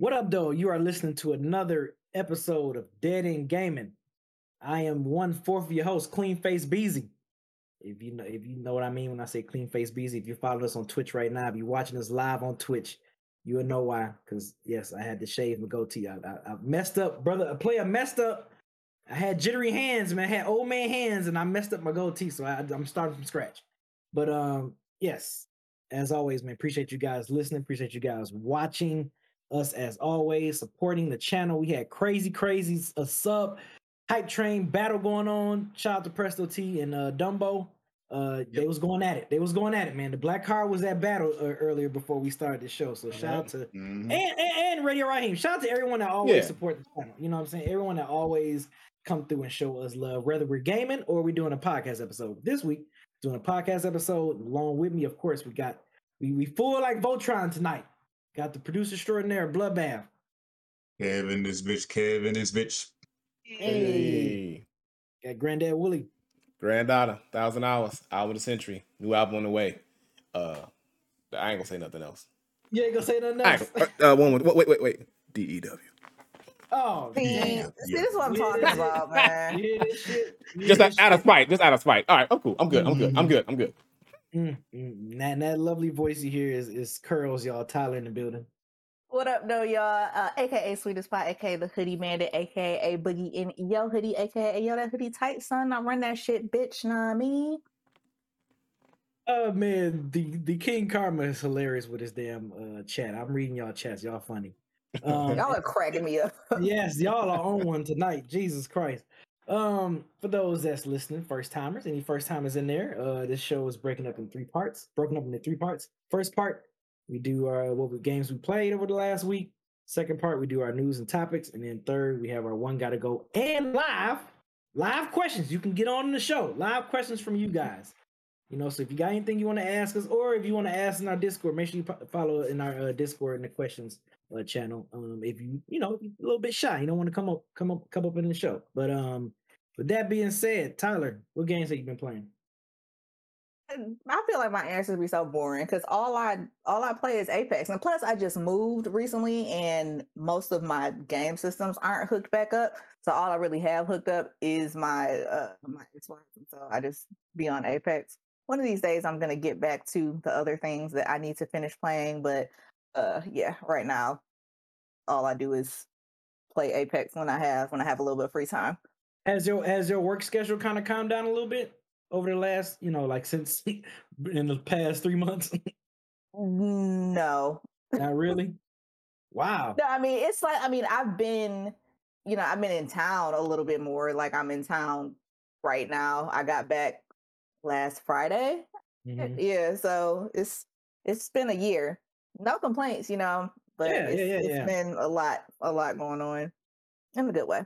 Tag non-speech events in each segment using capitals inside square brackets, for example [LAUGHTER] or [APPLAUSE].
What up, though? You are listening to another episode of Dead End Gaming. I am one fourth of your host, Clean Face Beezy. If you know, if you know what I mean when I say Clean Face Beezy, if you follow us on Twitch right now, if you're watching us live on Twitch, you will know why. Because yes, I had to shave my goatee. I, I, I messed up, brother. A player messed up. I had jittery hands, man. I had old man hands, and I messed up my goatee, so I, I'm starting from scratch. But um, yes, as always, man. Appreciate you guys listening. Appreciate you guys watching us as always, supporting the channel. We had crazy, crazy a sub hype train battle going on. Shout out to Presto T and uh, Dumbo. Uh, yep. they was going at it. They was going at it, man. The Black Car was at battle uh, earlier before we started the show. So shout out to mm-hmm. and, and, and Radio Raheem. Shout out to everyone that always yeah. support the channel. You know what I'm saying? Everyone that always come through and show us love, whether we're gaming or we're doing a podcast episode. This week, doing a podcast episode along with me. Of course, we got we we full like Voltron tonight. Got the producer extraordinaire, Bloodbath. Kevin, this bitch. Kevin, this bitch. Hey. Got Granddad Willie. Granddaughter, Thousand Hours, Hour of the Century, new album on the way. Uh, I ain't gonna say nothing else. You ain't gonna say nothing else. uh, one more. Wait, wait, wait. D E W. [LAUGHS] Oh, see, damn. see, this is what I'm talking about, man. just out, out of spite, just out of spite. All right, I'm cool. I'm good. I'm good. I'm good. I'm good. Mm, mm, that, that lovely voice you hear is, is curls, y'all. Tyler in the building. What up, though, y'all? Uh, AKA Sweetest Spot, AKA the Hoodie Bandit, AKA Boogie in Yo Hoodie, AKA Yo that hoodie tight, son. I run that shit, bitch. nah, me. Oh man, the the King Karma is hilarious with his damn uh, chat. I'm reading y'all chats. Y'all funny. [LAUGHS] Um, y'all are cracking me up. yes, y'all are on [LAUGHS] one tonight. Jesus Christ. Um, for those that's listening, first timers, any first timers in there, uh, this show is breaking up in three parts, broken up into three parts. First part, we do our what we, games we played over the last week. Second part, we do our news and topics, and then third, we have our one gotta go and live, live questions. You can get on the show, live questions from you guys. You know, so if you got anything you want to ask us, or if you want to ask in our Discord, make sure you follow in our uh, Discord in the questions uh, channel. Um, if you, you know, a little bit shy, you don't want to come up, come up, come up in the show. But um, with that being said, Tyler, what games have you been playing? I feel like my answers be so boring because all I all I play is Apex, and plus I just moved recently, and most of my game systems aren't hooked back up. So all I really have hooked up is my uh my Xbox, and so I just be on Apex. One of these days, I'm gonna get back to the other things that I need to finish playing, but uh yeah, right now, all I do is play Apex when I have when I have a little bit of free time. Has your has your work schedule kind of calmed down a little bit over the last, you know, like since [LAUGHS] in the past three months? no, not really. Wow. No, I mean it's like I mean I've been, you know, I've been in town a little bit more. Like I'm in town right now. I got back last Friday. Mm-hmm. Yeah, so it's it's been a year. No complaints, you know, but yeah, it's, yeah, yeah, it's been a lot, a lot going on in a good way.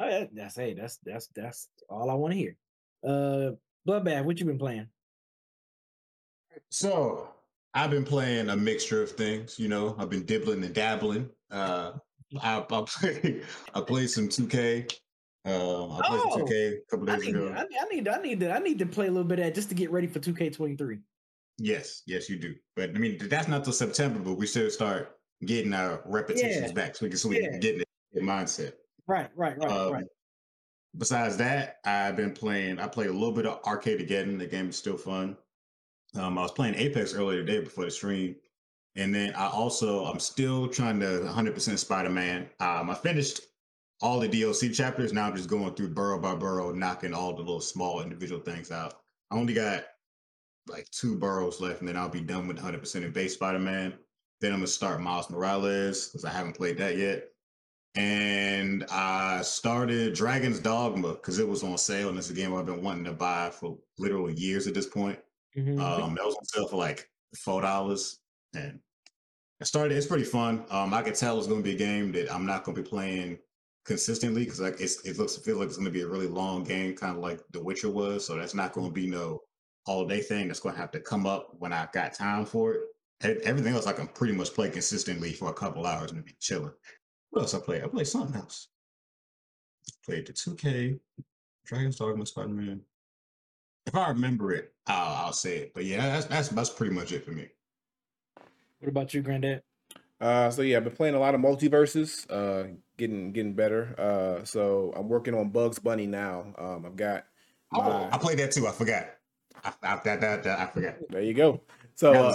Oh, that's hey, that's that's that's all I want to hear. Uh, Bloodbath, what you been playing? So I've been playing a mixture of things. You know, I've been dibbling and dabbling. Uh, I, I play [LAUGHS] I played some 2K. Uh, I played oh, 2K a couple days I need, ago. I, I need I need to I need to play a little bit of that just to get ready for 2K23. Yes, yes, you do. But I mean, that's not till September, but we still start getting our repetitions Yeah. back so we can so we Yeah. can get in the mindset. Right, right, right, Um, right. Besides that, I've been playing. I played a little bit of Arcade again. The game is still fun. Um, I was playing Apex earlier today before the stream, and then I also I'm still trying to 100% Spider Man. Um, I finished all the DLC chapters. Now I'm just going through borough by borough, knocking all the little small individual things out. I only got like two boroughs left, and then I'll be done with 100% in base Spider Man. Then I'm gonna start Miles Morales because I haven't played that yet and I started Dragon's Dogma because it was on sale, and it's a game I've been wanting to buy for literally years at this point. Mhm. Um, that was on sale for like four dollars, and I started. It's pretty fun. Um, I could tell it's going to be a game that I'm not going to be playing consistently because like it's, it looks it feels like it's going to be a really long game, kind of like The Witcher was. So that's not going to be no all day thing. That's going to have to come up when I got time for it. Everything else I can pretty much play consistently for a couple hours and be chilling. What else I play? I play something else. Played the 2K, Dragon's Dogma, Spider Man. If I remember it, I'll, I'll say it. But yeah, that's, that's that's pretty much it for me. What about you, Granddad? Uh, so yeah, I've been playing a lot of MultiVersus, uh, getting getting better. Uh, so I'm working on Bugs Bunny now. Um, I've got Oh, I played that too. I forgot. I, I, that, that, that, I forgot. there you go. So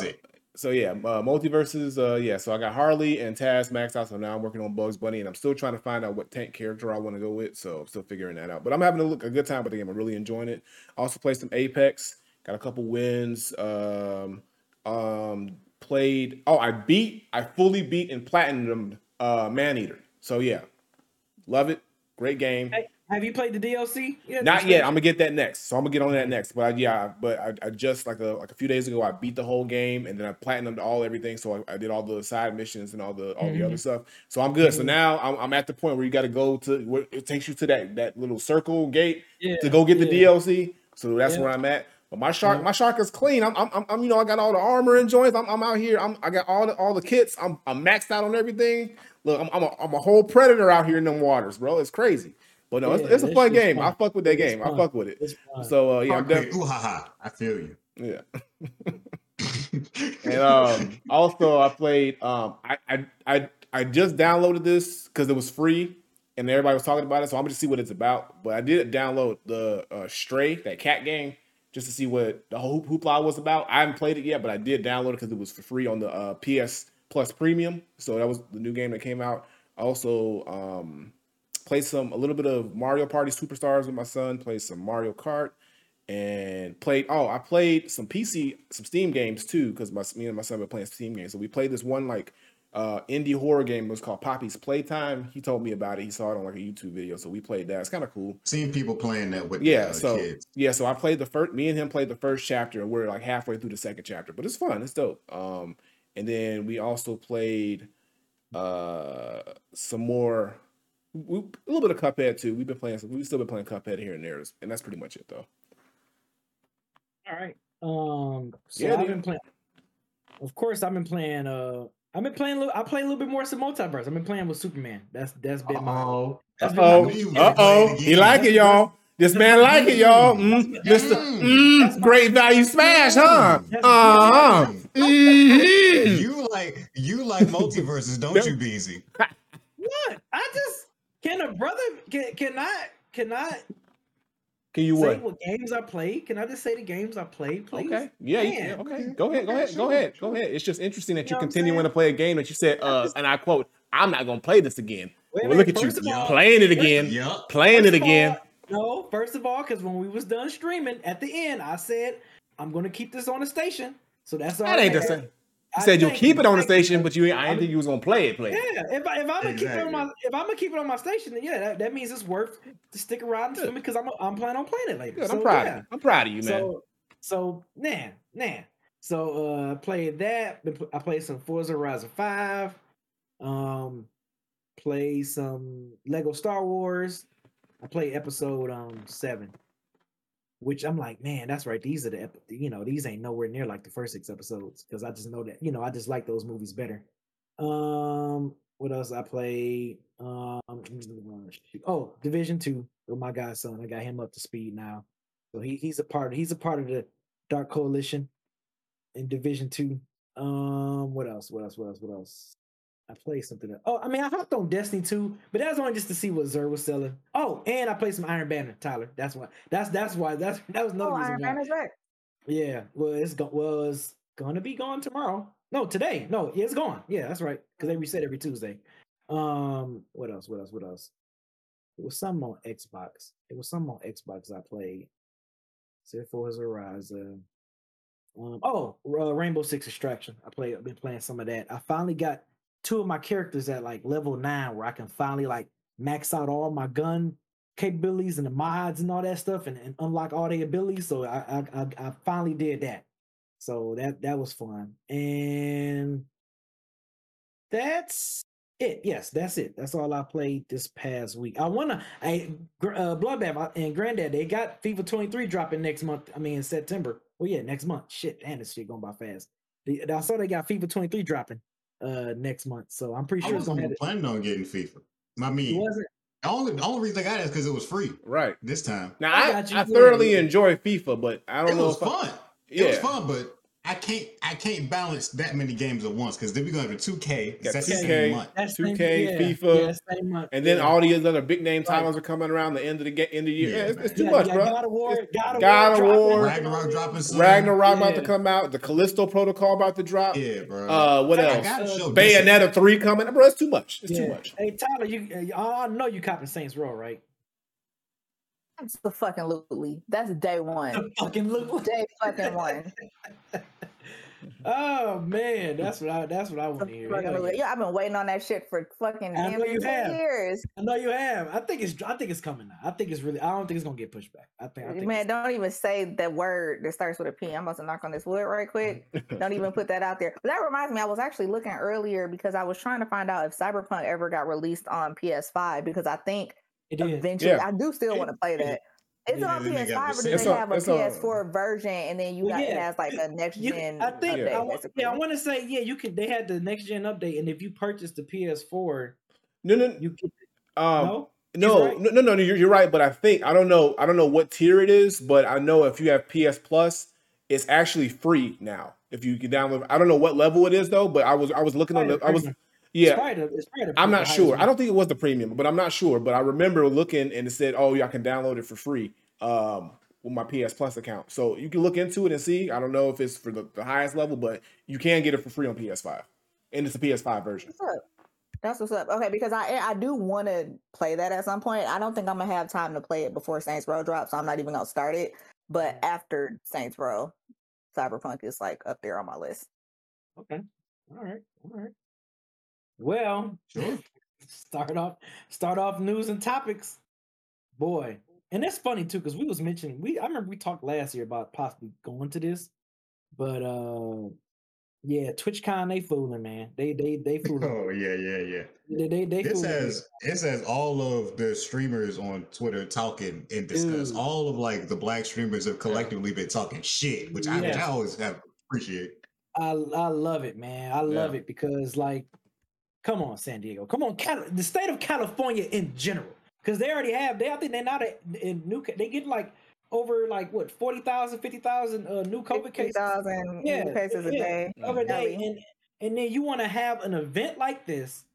So yeah, uh, MultiVersus. Uh, yeah, so I got Harley and Taz maxed out. So now I'm working on Bugs Bunny, and I'm still trying to find out what tank character I want to go with. So I'm still figuring that out. But I'm having a look a good time with the game. I'm really enjoying it. Also played some Apex. Got a couple wins. Um, um, played. Oh, I beat. I fully beat and platinumed uh, Maneater. So yeah, love it. Great game. Have you played the DLC? Yeah, Not yet. I'm gonna get that next. So I'm gonna get on that next. But I, yeah, but I, I just like a like a few days ago, I beat the whole game and then I platinumed all everything. So I, I did all the side missions and all the all the other mm-hmm. stuff. So I'm good. So mm-hmm. now I'm, I'm at the point where you got to go to where it takes you to that that little circle gate Yeah, to go get the yeah. DLC. So that's Yeah. where I'm at. But my shark, Yeah. my shark is clean. I'm, I'm, I'm, I'm, you know, I got all the armor and joints. I'm, I'm out here. I'm, I got all the, all the kits. I'm, I'm maxed out on everything. Look, I'm, I'm a, I'm a whole predator out here in them waters, bro. It's crazy. But no, it's, Yeah, it's a fun shit's game. I fuck with that It's game. I fuck with it. So uh, yeah, I'm definitely ooh ha ha. I feel you. yeah. [LAUGHS] And um, also, I played. Um, I I I, I just downloaded this because it was free, and everybody was talking about it. So I'm gonna see what it's about. But I did download the uh, Stray, that cat game, just to see what the whole hoop- hoopla was about. I haven't played it yet, but I did download it because it was for free on the uh, PS Plus Premium. So that was the new game that came out. Also um, played some a little bit of Mario Party Superstars with my son. Played some Mario Kart and played. Oh, I played some PC, some Steam games too, because my me and my son were playing Steam games. So we played this one like uh indie horror game. It was called Poppy's Playtime. He told me about it. He saw it on like a YouTube video, so we played that. It's kind of cool. Seeing people playing that with Yeah, uh, so kids. yeah, so I played the first. Me and him played the first chapter, and we're like halfway through the second chapter. But it's fun. It's dope. Um, and then we also played uh some more. We, a little bit of Cuphead too. We've been playing. Some, we've still been playing Cuphead here and there, and that's pretty much it though. All right. Um. So Yeah, I've dude. been playing. Of course, I've been playing. Uh, I've been playing. a little- I play a little bit more some multiverse. I've been playing with Superman. That's that's been my. Oh, That's Uh oh. my. you Uh oh. He like it, y'all. This man like it, y'all. Mm, Mr. Mm, great value smash, huh? Uh huh. Mhm. You like you like MultiVersus, don't you, Beezy? What? I just can a brother can can I can I Can you say what? what games I play? Can I just say the games I played, please? Okay. Yeah. you- yeah, okay. Go ahead. Go Okay, ahead. Go ahead. sure. Go ahead. It's just interesting that You you're know what I'm continuing saying? to play a game that you said, uh, [LAUGHS] and I quote, "I'm not gonna play this again." Wait well, look at you all- playing it again, Yup. playing First it of all- again. No, first of all, because when we was done streaming at the end, I said I'm gonna keep this on the station. So that's all. That ain't the same. You I said you'll keep it on the station, but you ain't, I didn't think you was gonna play it. Play it. Yeah, if, I, if I'm gonna keep it on my if I'm gonna keep it on my station, then yeah, that, that means it's worth to stick around for me because I'm I'm planning on playing it later. Good. So, I'm proud yeah. of you. I'm proud of you, man. So so nah nah. So uh, I played that. I played some Forza Horizon Five. Um, played some Lego Star Wars. I played episode um seven, which I'm like, man, that's right. These are the you know these ain't nowhere near like the first six episodes because I just know that you know I just like those movies better. Um, what else I played? Um, oh, Division Two with my godson. I got him up to speed now, so he he's a part. He's a part of the Dark Coalition in Division Two. Um, what else? What else? What else? What else? I played something. Else. Oh, I mean, I hopped on Destiny 2, but that's only just to see what Xûr was selling. Oh, and I played some Iron Banner, Tyler. That's why. That's that's why. That's that was another Oh, reason Iron why. Banner's back. Yeah, well, it's go- was gonna be gone tomorrow. No, today. No, yeah, it's gone. Yeah, that's right. Because they reset every Tuesday. Um, what else? What else? What else? It was some on Xbox. It was some on Xbox I played. Except for Horizon. Um, oh, uh, Rainbow Six Extraction. I play. I've been playing some of that. I finally got two of my characters at like level nine, where I can finally like max out all my gun capabilities and the mods and all that stuff, and, and unlock all the abilities. So I, I I I finally did that. So that that was fun, and that's it. Yes, that's it. That's all I played this past week. I wanna, I uh, Bloodbath and Granddad. They got FIFA 23 dropping next month. I mean in September. Well, yeah, next month. Shit, damn, this shit going by fast. I saw they got FIFA 23 dropping uh next month, so I'm pretty I sure it's gonna wasn't have. planning on getting FIFA. I It mean, wasn't. the only the only reason I got it is because it was free Right. this time. Now I I, got you. I, thoroughly enjoy FIFA, but I don't It know was if I- fun. yeah. It was fun, but I can't I can't balance that many games at once because then we're gonna have a 2K. Got That's 2K. same month. 2K, yeah, FIFA, yeah, same month, and then yeah. all these other big name Right. titles are coming around the end of the ga- end of the year. Yeah, Yeah, it's, it's too Yeah, much, yeah, bro. God of War, It's- God of God of dropping. War, Ragnarok dropping soon. Ragnarok about to come out. The Callisto Protocol about to drop. Yeah, bro. Uh, what I else? gotta show Bayonetta three coming. Bro, it's too much. It's too much. Hey Tyler, you uh, I know you copping Saints Row, right? That's the fucking Lutely. That's day one. Fucking Luke. day fucking one. [LAUGHS] Oh man, that's what I that's what I want to hear. Yeah. Yeah, I've been waiting on that shit for fucking I damn know you have. years. I know you have. I think it's I think it's coming now. I think it's really I don't think it's gonna get pushed back. I think I think Man, don't even say that word that starts with a P. I'm about to knock on this wood right quick. [LAUGHS] Don't even put that out there. But that reminds me, I was actually looking earlier because I was trying to find out if Cyberpunk ever got released on PS5 because I think it did. eventually Yeah. I do still want to play that. Is it Yeah, on then they PS5 or do they It's have a it's on- PS4 version and then you Well, got it yeah, has like a next gen? I think update, I basically? yeah, I want to say yeah. You could. They had the next gen update, and if you purchase the PS4, No, no, you get um, no. no, right. no, no, no, no. You're, you're right, but I think I don't know. I don't know what tier it is, but I know if you have PS Plus, it's actually free now. If you can download, I don't know what level it is though, but I was I was looking on the I was It's yeah. probably the- it's probably the I'm not sure. I don't think it was the premium, but I'm not sure. But I remember looking and it said, "Oh, y'all can download it for free." Um, with my PS Plus account, so you can look into it and see. I don't know if it's for the, the highest level, but you can get it for free on PS5, and it's a PS5 version. What's up? That's what's up. Okay, because I I do want to play that at some point. I don't think I'm gonna have time to play it before Saints Row drops, so I'm not even gonna start it. But after Saints Row, Cyberpunk is like up there on my list. Okay. All right. All right. Well, Sure. start off start off news and topics. Boy. And that's funny too, because we was mentioning we I remember we talked last year about possibly going to this, but uh yeah, TwitchCon they fooling, man. They they they [LAUGHS] fooling. Oh yeah, yeah, yeah. They they, they This has this has all of the streamers on Twitter talking and discuss. Dude. All of like the black streamers have collectively been talking shit, which I, which I always have appreciate. I I love it, man. I love Yeah. it because like, come on, San Diego, come on, Cal- the state of California in general, because they already have. They I think they're not a, in new. They get like over like what 40,000, 50,000 uh, new COVID cases 50,000 Yeah, new cases a yeah. day. over a day, and and then you want to have an event like this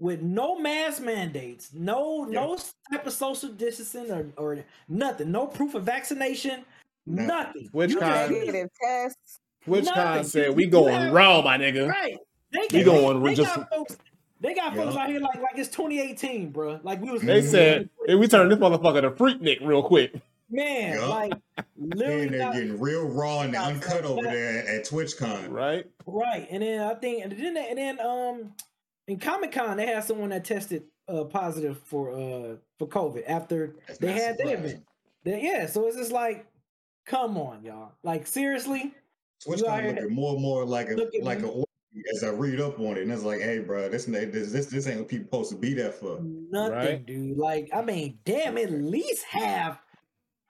with no mask mandates, no no type of social distancing or or nothing, no proof of vaccination, Nothing. nothing. Which You kind- Negative tests. TwitchCon Nothing. said, "We going have- raw, my nigga." Right. They, We they- going They, with just- got folks. They got folks out here like like it's 2018, bro. Like we was. They said, "Hey, we turned this motherfucker to freak Freaknik real quick." man, Yeah. like literally, And they're got- getting real raw and Got uncut over fat- there at TwitchCon. Right? right. And then I think, and then and then um, in Comic Con they had someone that tested uh positive for uh for COVID after That's they had their event. They- yeah, so it's just like, come on, y'all. Like seriously, You out TwitchCon here- looking more and more like a like me. A orgy as I read up on it, and it's like, hey, bro, this this this, this ain't what people supposed to be there for. nothing, Right. dude. Like I mean, damn, at least have.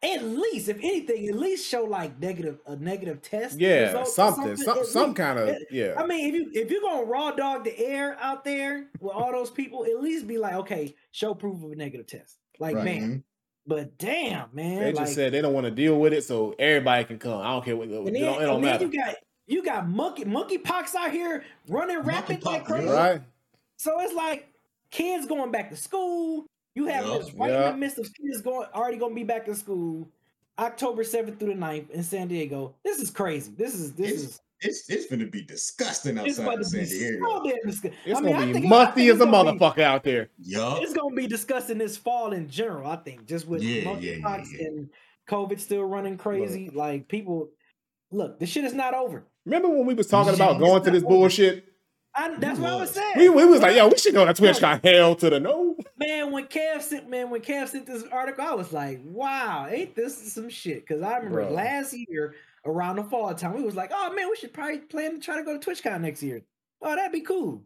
At least, if anything, at least show like negative a negative test. Yeah, result or something, some at some kind of Yeah, yeah. I mean, if you if you're gonna raw dog the air out there with all those people, at least be like, okay, show proof of a negative test. Like, Right. man, Mhm. but damn, man, They just like, said they don't want to deal with it, so everybody can come. I don't care what it don't, it don't and then matter. you got you got monkey monkey pox out here running rapid like crazy. Right? So it's like kids going back to school. You have Yup, this right in the midst of kids going already going to be back in school, October seventh through the 9th in San Diego. This is crazy. This is this It's, is it's it's gonna be disgusting outside about of San be Diego. so damn disgusting. It's I mean, gonna think be it- I musty as a it's gonna be- motherfucker out there. Yup. It's gonna be disgusting this fall in general. I think just with Yeah, monkeypox yeah, yeah, yeah. and COVID still running crazy. Like people, look, this shit is not over. Remember when we was talking Yeah, about going to this over. bullshit? I, that's what I was was. saying. We, we was like, yo, we should go to TwitchCon. [LAUGHS] Hell to the no. Man, when Kev sent man, when Kev sent this article, I was like, "Wow, ain't this some shit?" Because I remember Bro. last year around the fall time, we was like, "Oh man, we should probably plan to try to go to TwitchCon next year." Oh, that'd be cool.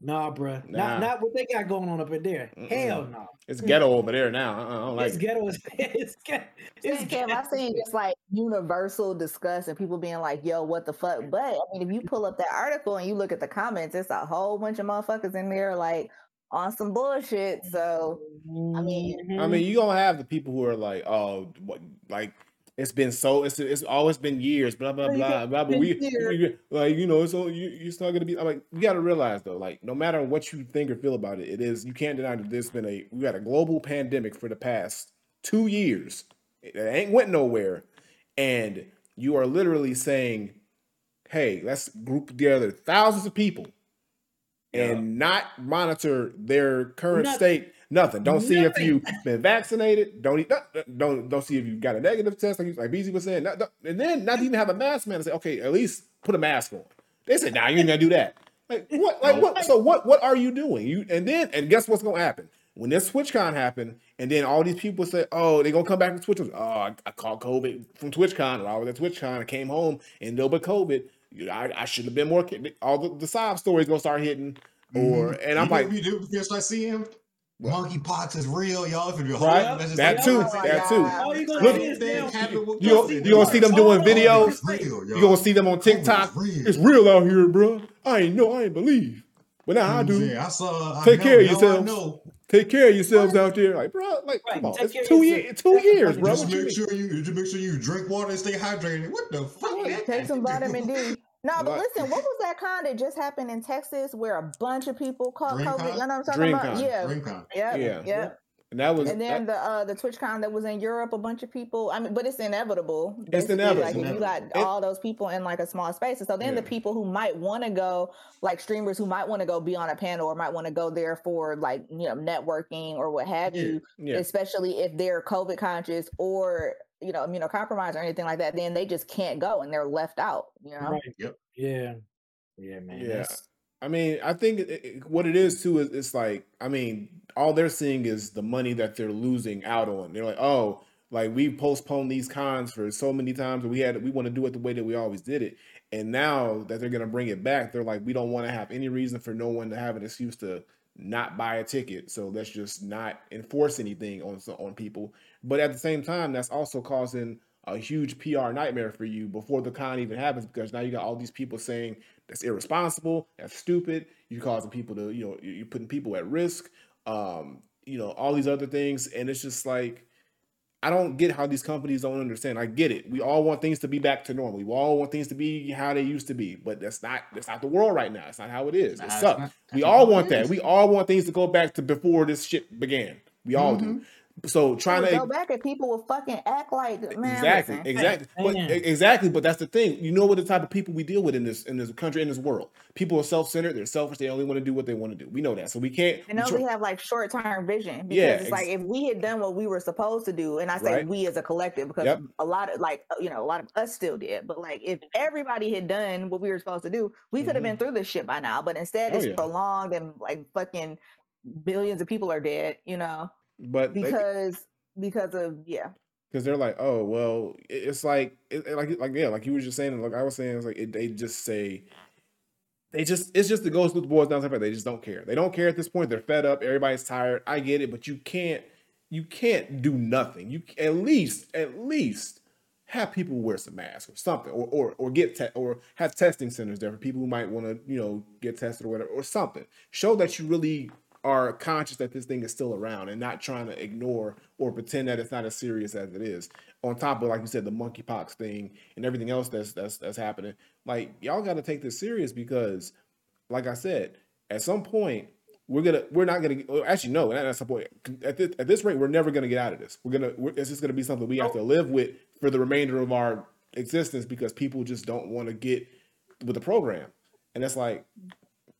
Nah, bruh. Nah. Not not what they got going on up in there. Hell no. It's ghetto over there now. Uh-uh, I don't like It's it. ghetto. as- [LAUGHS] It's ghetto. It's It's Kev, I've seen just like universal disgust and people being like, yo, what the fuck? But I mean, if you pull up that article and you look at the comments, it's a whole bunch of motherfuckers in there like on some bullshit. So I mean, I Mhm. mean, you gonna have the people who are like, oh, what, like it's been so, it's it's always been years, blah blah Well, you blah blah. But we, we- like, you know, it's all you, it's not gonna be. I'm like, you gotta realize though, like, no matter what you think or feel about it, it is you can't deny that there's been a we got a global pandemic for the past two years. It ain't went nowhere, and you are literally saying, hey, let's group together thousands of people and not monitor their current Nothing. state. Nothing. Don't see if you've been vaccinated. Don't eat, don't, don't don't see if you got a negative test, like you- like Beezy was saying. Not- not- and then not even have a mask man and say, okay, at least put a mask on. They said, nah, you ain't gonna do that. Like what? Like what? So what? What are you doing? You and then and guess what's gonna happen when this TwitchCon happened, and then all these people say, oh, they're gonna come back to Twitch. Oh, I, I caught COVID from TwitchCon, or I was at TwitchCon, I came home and no but COVID. You know, I, I should have been more. All the, the sob stories gonna start hitting, or Mhm. and I'm you like, what we do before I see him. Monkeypox is real, y'all. If you're Right? That too, Oh my that too. God. All you gonna Look, see is Thing now- happened with You gonna, you gonna see them doing Oh, videos. It's real, You gonna see them on oh, TikTok. real. It's real out here, bro. I ain't know. I ain't believe. But now I mm, do. Yeah, I saw. I Take know, care of now I yourselves. know. Take care of yourselves out there, like bro. Like, Right, come on, it's two years. Two years, bro. Just make sure you just make sure you drink water and stay hydrated. What the fuck? take some [LAUGHS] vitamin D. No, but Like- listen, what was that con that just happened in Texas where a bunch of people caught? COVID? You know what I'm talking DreamCon. about? Yeah. DreamCon. Yep, Yeah. Yep. And that was And then that- the uh the TwitchCon that was in Europe, a bunch of people. I mean, but it's inevitable. It's inevitable. Like if you got It- all those people in like a small space, and so then the people who might want to go, like streamers who might want to go be on a panel or might want to go there for like you know networking or what have Yeah. you, yeah. especially if they're COVID conscious or you know immunocompromised or anything like that, then they just can't go and they're left out. You know. Right. Yep. Yeah. Yeah, man. Yeah. that's- I mean, I think it, it- what it is too is it's like, I mean, all they're seeing is the money that they're losing out on. They're like, oh, like we postponed these cons for so many times, we had we want to do it the way that we always did it. And now that they're gonna bring it back, they're like, we don't want to have any reason for no one to have an excuse to not buy a ticket. So let's just not enforce anything on on people. But at the same time, that's also causing a huge PR nightmare for you before the con even happens because now you got all these people saying that's irresponsible, that's stupid. You're causing people to, you know, you- you're putting people at risk. Um, you know, all these other things, and it's just like I don't get how these companies don't understand. I get it. We all want things to be back to normal. We all want things to be how they used to be, but that's not that's not the world right now. It's not how it is. Nah, It sucks. not- We all want that. We all want things to go back to before this shit began. We all do. So trying to go back and people will fucking act like man. exactly, listen. exactly, but, exactly. But that's the thing. You know what the type of people we deal with in this in this country in this world. People are self centered. They're selfish. They only want to do what they want to do. We know that. So we can't. I know we they try- have like short term vision because Yeah, it's like if we had done what we were supposed to do, and I say Right. we as a collective because Yep. a lot of like you know a lot of us still did, but like if everybody had done what we were supposed to do, we could have Mhm. been through this shit by now. But instead, Oh, it's yeah. prolonged and like fucking billions of people are dead, you know, but they- because because of yeah. because they're like, oh well, it's like, it, like, like yeah, like you were just saying, like I was saying, it's like it, they just say, they just, it's just the goes with the boys down the they just don't care. They don't care at this point. They're fed up. Everybody's tired. I get it, but you can't, you can't do nothing. You at least, at least have people wear some masks or something, or or or get te- or have testing centers there for people who might want to, you know, get tested or whatever, or something. Show that you really are conscious that this thing is still around and not trying to ignore or pretend that it's not as serious as it is. On top of, like you said, the monkeypox thing and everything else that's that's that's happening. Like y'all got to take this serious because, like I said, at some point we're gonna we're not gonna well, actually no that's the point. At this, at this rate we're never gonna get out of this. We're gonna we're, it's just gonna be something we have to live with for the remainder of our existence because people just don't want to get with the program. And it's like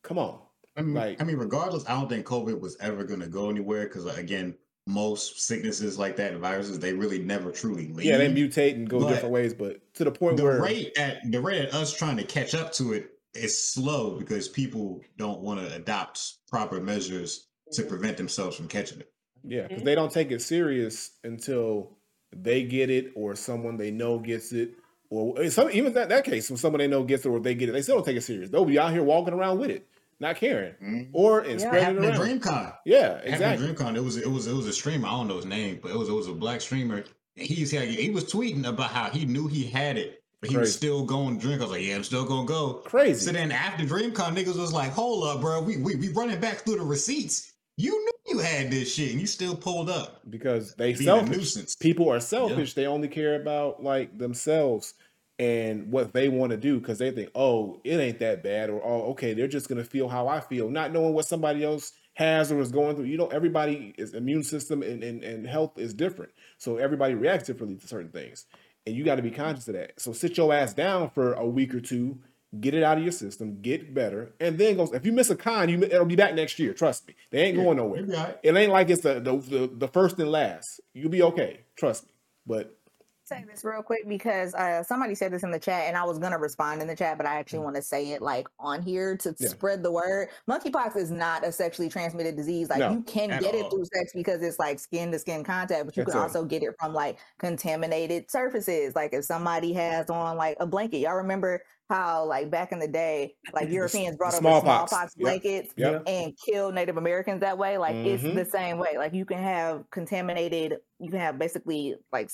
come on I mean, Like- I mean, regardless, I don't think COVID was ever going to go anywhere because, again, most sicknesses like that, viruses, they really never truly leave. yeah they mutate and go But different ways but to the point the where rate at the rate at us trying to catch up to it is slow because people don't want to adopt proper measures to prevent themselves from catching it. Yeah, because they don't take it serious until they get it or someone they know gets it. Or some even that, that case, when someone they know gets it or they get it, they still don't take it serious. They'll be out here walking around with it, not caring. Mhm. Or and Yeah. spreading Happened it at around. DreamCon. Yeah, Exactly. exactly. DreamCon. It was it was it was a streamer. I don't know his name, but it was it was a black streamer. He's he was tweeting about how he knew he had it, but he was still going to drink. I was like, yeah, I'm still gonna go. Crazy. So then after DreamCon, niggas was like, hold up, bro. We we we running back through the receipts. You knew you had this shit, and you still pulled up. because they Being a selfish. nuisance. People are selfish. They only care about like themselves and what they want to do because they think, oh, it ain't that bad, or oh, okay, they're just gonna feel how I feel, not knowing what somebody else has or is going through. You know, everybody is immune system and, and, and health is different. So everybody reacts differently to certain things. And you got to be conscious of that. So sit your ass down for a week or two, get it out of your system, get better, and then goes. If you miss a con, you it'll be back next year. Trust me, they ain't going nowhere. You'll be all right. It ain't like it's the, the the the first and last. You'll be okay. Trust me. But say this real quick because uh, somebody said this in the chat and I was gonna respond in the chat, but I actually want to say it like on here to. Yeah. spread the word. Monkeypox is not a sexually transmitted disease. Like No, you can get all. it through sex because it's like skin to skin contact, but you That's can it. also get it from like contaminated surfaces. Like if somebody has on like a blanket, y'all remember how like back in the day, like The Europeans brought the over smallpox. smallpox Yep. blankets Yep. and killed Native Americans that way. Like it's Mhm. the same way. Like you can have contaminated, you can have basically like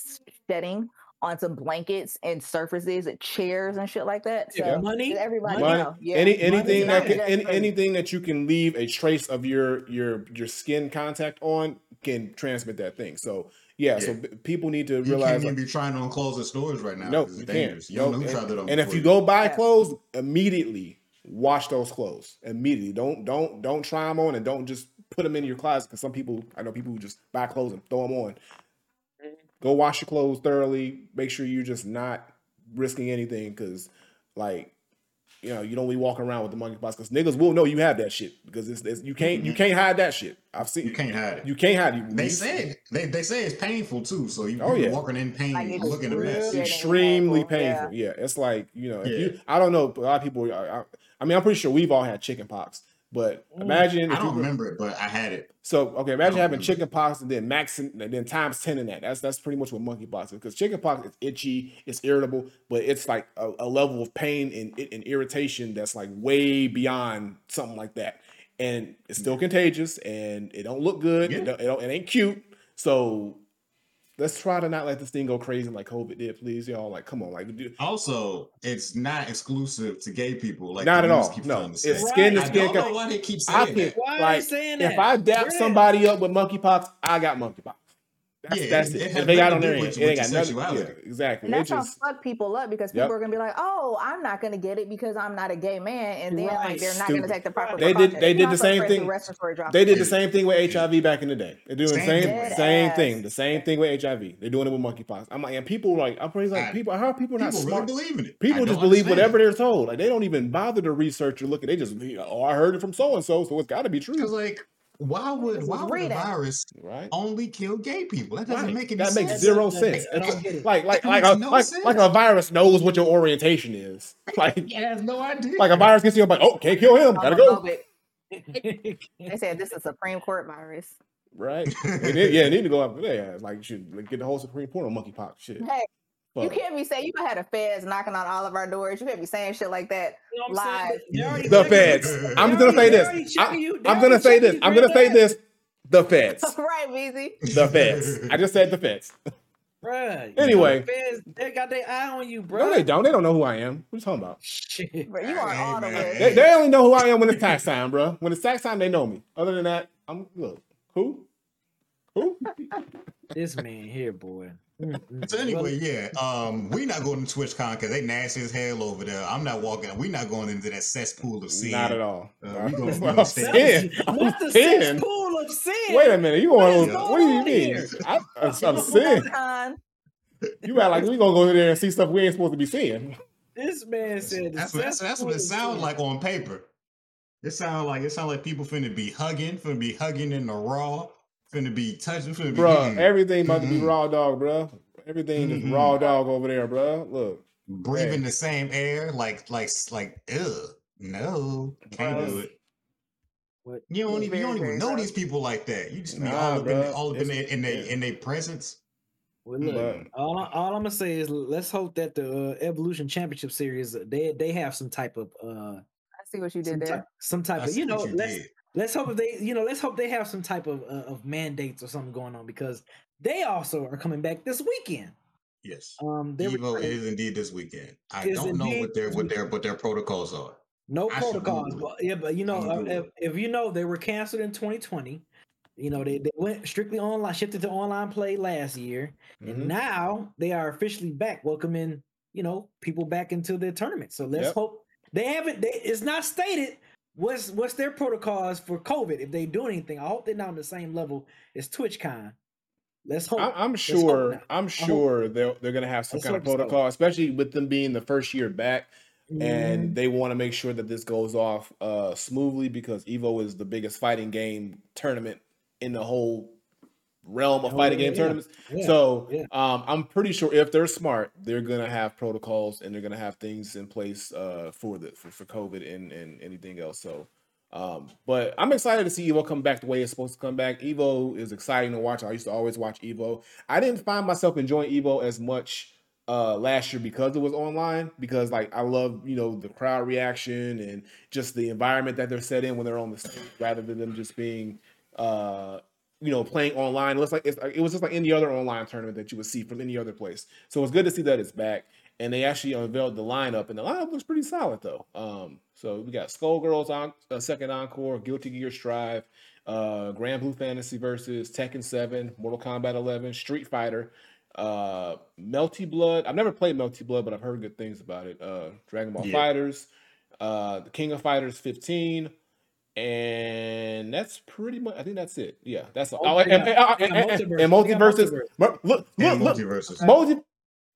shedding on some blankets and surfaces, and chairs and shit like that. So Yeah. Money, just everybody Money- know. Yeah. any anything is that can any, anything that you can leave a trace of your your your skin contact on can transmit that thing. So yeah, so b- people need to You realize. can't like, even be trying on clothes in stores right now. No, 'cause you it's can't. dangerous. You don't know who and, tried that on and if before you go buy Yeah. clothes, immediately wash those clothes. Immediately, don't don't don't try them on and don't just put them in your closet because some people I know people who just buy clothes and throw them on. Mm-hmm. Go wash your clothes thoroughly. Make sure you're just not risking anything because, like, you know, you don't be walking around with the monkeypox because niggas will know you have that shit because it's, it's you can't you mm-hmm. can't hide that shit. I've seen you can't hide it. you can't hide it. They You- say they they say it's painful too. So you Oh, you yeah. walking in pain, Like, it's looking a mess. extremely painful, yeah. painful. Yeah. it's like you know, if Yeah. you I don't know, a lot of people. I, I, I mean, I'm pretty sure we've all had chicken pox, but imagine I if you don't remember it, but I had it. So okay, imagine having remember. chicken pox and then max and then times ten in that. That's that's pretty much what monkeypox is because chicken pox is itchy, it's irritable, but it's like a, a level of pain and, and irritation that's like way beyond something like that, and it's still contagious and it don't look good. It, don't, it, don't, it ain't cute. So let's try to not let this thing go crazy like COVID did, please, y'all. Like, come on, like. do- Also, it's not exclusive to gay people. Like Not at all. keeps No, trying to it's say. skin to I don't know why they keep I saying can, that. Why are you like, saying if that? I dap Where- somebody up with monkeypox, I got monkeypox. That's, Yeah, that's it- it. it they got on to there, do it ain't got nothing. Yeah, exactly. And It that's just gonna fuck people up because Yep. people are gonna be like, "Oh, I'm not gonna get it because I'm not a gay man," and then Right. like they're not Stupid. gonna take the proper. They did- they did the same thing. Respiratory droplets. they did the same thing with HIV back in the day. They're doing the Same same thing. same Dead thing. The same thing with HIV. They're doing it with monkeypox. I'm like, and people like I'm pretty like I- people. How are people not People smart? really believe in it. People just don't believe understand whatever they're told. Like they don't even bother to research or look at. They just oh, I heard it from so and so, so it's got to be it. true, 'Cause, like, why would why would a virus right? only kill gay people? That doesn't Right. make any sense. that sense. makes zero That sense. doesn't- I don't get it. Like like like a, no like, sense. like a virus knows what your orientation is. [LAUGHS] Like It has no idea. like a virus gets you, like, oh, can't kill him. Gotta go. [LAUGHS] They said this is a Supreme Court virus. Right. [LAUGHS] And then, yeah, need to go up there. Like you should like, get the whole Supreme Court on monkeypox shit. Hey, you can't be saying you had a feds knocking on all of our doors. You can't be saying shit like that. You know what I'm saying? Live. They The feds. you. I'm just gonna say this. I, checking you. They am gonna say this. I'm gonna say this. The feds. [LAUGHS] right, Beezy. The feds. I just said the feds. Bruh, Anyway. the feds, they got their eye on you, bro. No, they don't. They don't know who I am. What you talking about? Shit. Bro, you are Hey, on the man. list. They, they only know who I am when it's tax time, bro. When it's tax time, they know me. Other than that, I'm look. Who? Who? This man here, boy. Mm-mm. So anyway, yeah, um, we not going to TwitchCon because they nasty as hell over there. I'm not walking. We not going into that cesspool of sin. Not at all. Uh, we gonna- That's we what gonna I'm stay- saying. I'm What's the cesspool of sin? Wait a minute. You What going? is What, going do you on mean? here? I, I'm, I'm saying. Con. You act like we gonna go in there and see stuff we ain't supposed to be seeing. This man said the That's what, that's, that's what it sounds like on paper. It sounds like it sounds like people finna be hugging, finna be hugging in the raw, finna be touching, finna be Bruh, everything about to be raw dog, bro. Everything just Mm-mm. raw dog over there, bro. Look. breathing Hey. the same air, like like like ugh, no, can't do it. What? You don't even you don't even know these people like that. You just be Nah, all up in bruh. all up in It's- their in their in their presence. Well, look, all, I- all I'm gonna say is let's hope that the uh, Evolution Championship Series uh, they they have some type of uh I see what you some did there. type, some type I of you know let's did. Let's hope if they you know let's hope they have some type of uh, of mandates or something going on because they also are coming back this weekend. Yes. Um, Evo is indeed this weekend. I don't know what their what their what their protocols are. No I protocols, but yeah, but you know, uh, if, if you know they were canceled in 2020, you know they, they went strictly online, shifted to online play last year, Mhm. and now they are officially back, welcoming you know people back into the tournament. So let's Yep. hope they haven't. They, it's not stated what's what's their protocols for COVID if they do anything. I hope they're not on the same level as TwitchCon. Let's hope. I- I'm sure. I'm sure they're they're gonna have some Let's kind of protocol, especially with them being the first year back, Mhm. and they want to make sure that this goes off uh, smoothly because Evo is the biggest fighting game tournament in the whole realm of Oh, fighting yeah, game yeah, tournaments. yeah, so um, I'm pretty sure if they're smart, they're gonna have protocols and they're gonna have things in place uh, for the for, for COVID and, and anything else. So, um, but I'm excited to see Evo come back the way it's supposed to come back. Evo is exciting to watch. I used to always watch Evo. I didn't find myself enjoying Evo as much uh last year because it was online because like I love you know the crowd reaction and just the environment that they're set in when they're on the stage rather than them just being uh you know, playing online. It looks like it's it was just like any other online tournament that you would see from any other place. So it's good to see that it's back. And they actually unveiled the lineup, and the lineup looks pretty solid though. Um, so we got Skullgirls on uh, second encore, Guilty Gear Strive, uh, Granblue Fantasy versus Tekken 7, Mortal Kombat 11, Street Fighter, uh, Melty Blood. I've never played Melty Blood, but I've heard good things about it. Uh, Dragon Ball Yeah. Fighters, uh, the King of Fighters 15, and that's pretty much. I think that's it. Yeah, that's all. Oh, Oh, and, they and, got- and, and, multiverse. and MultiVersus. multiverse. Look, look, And look, look, MultiVersus. Multi,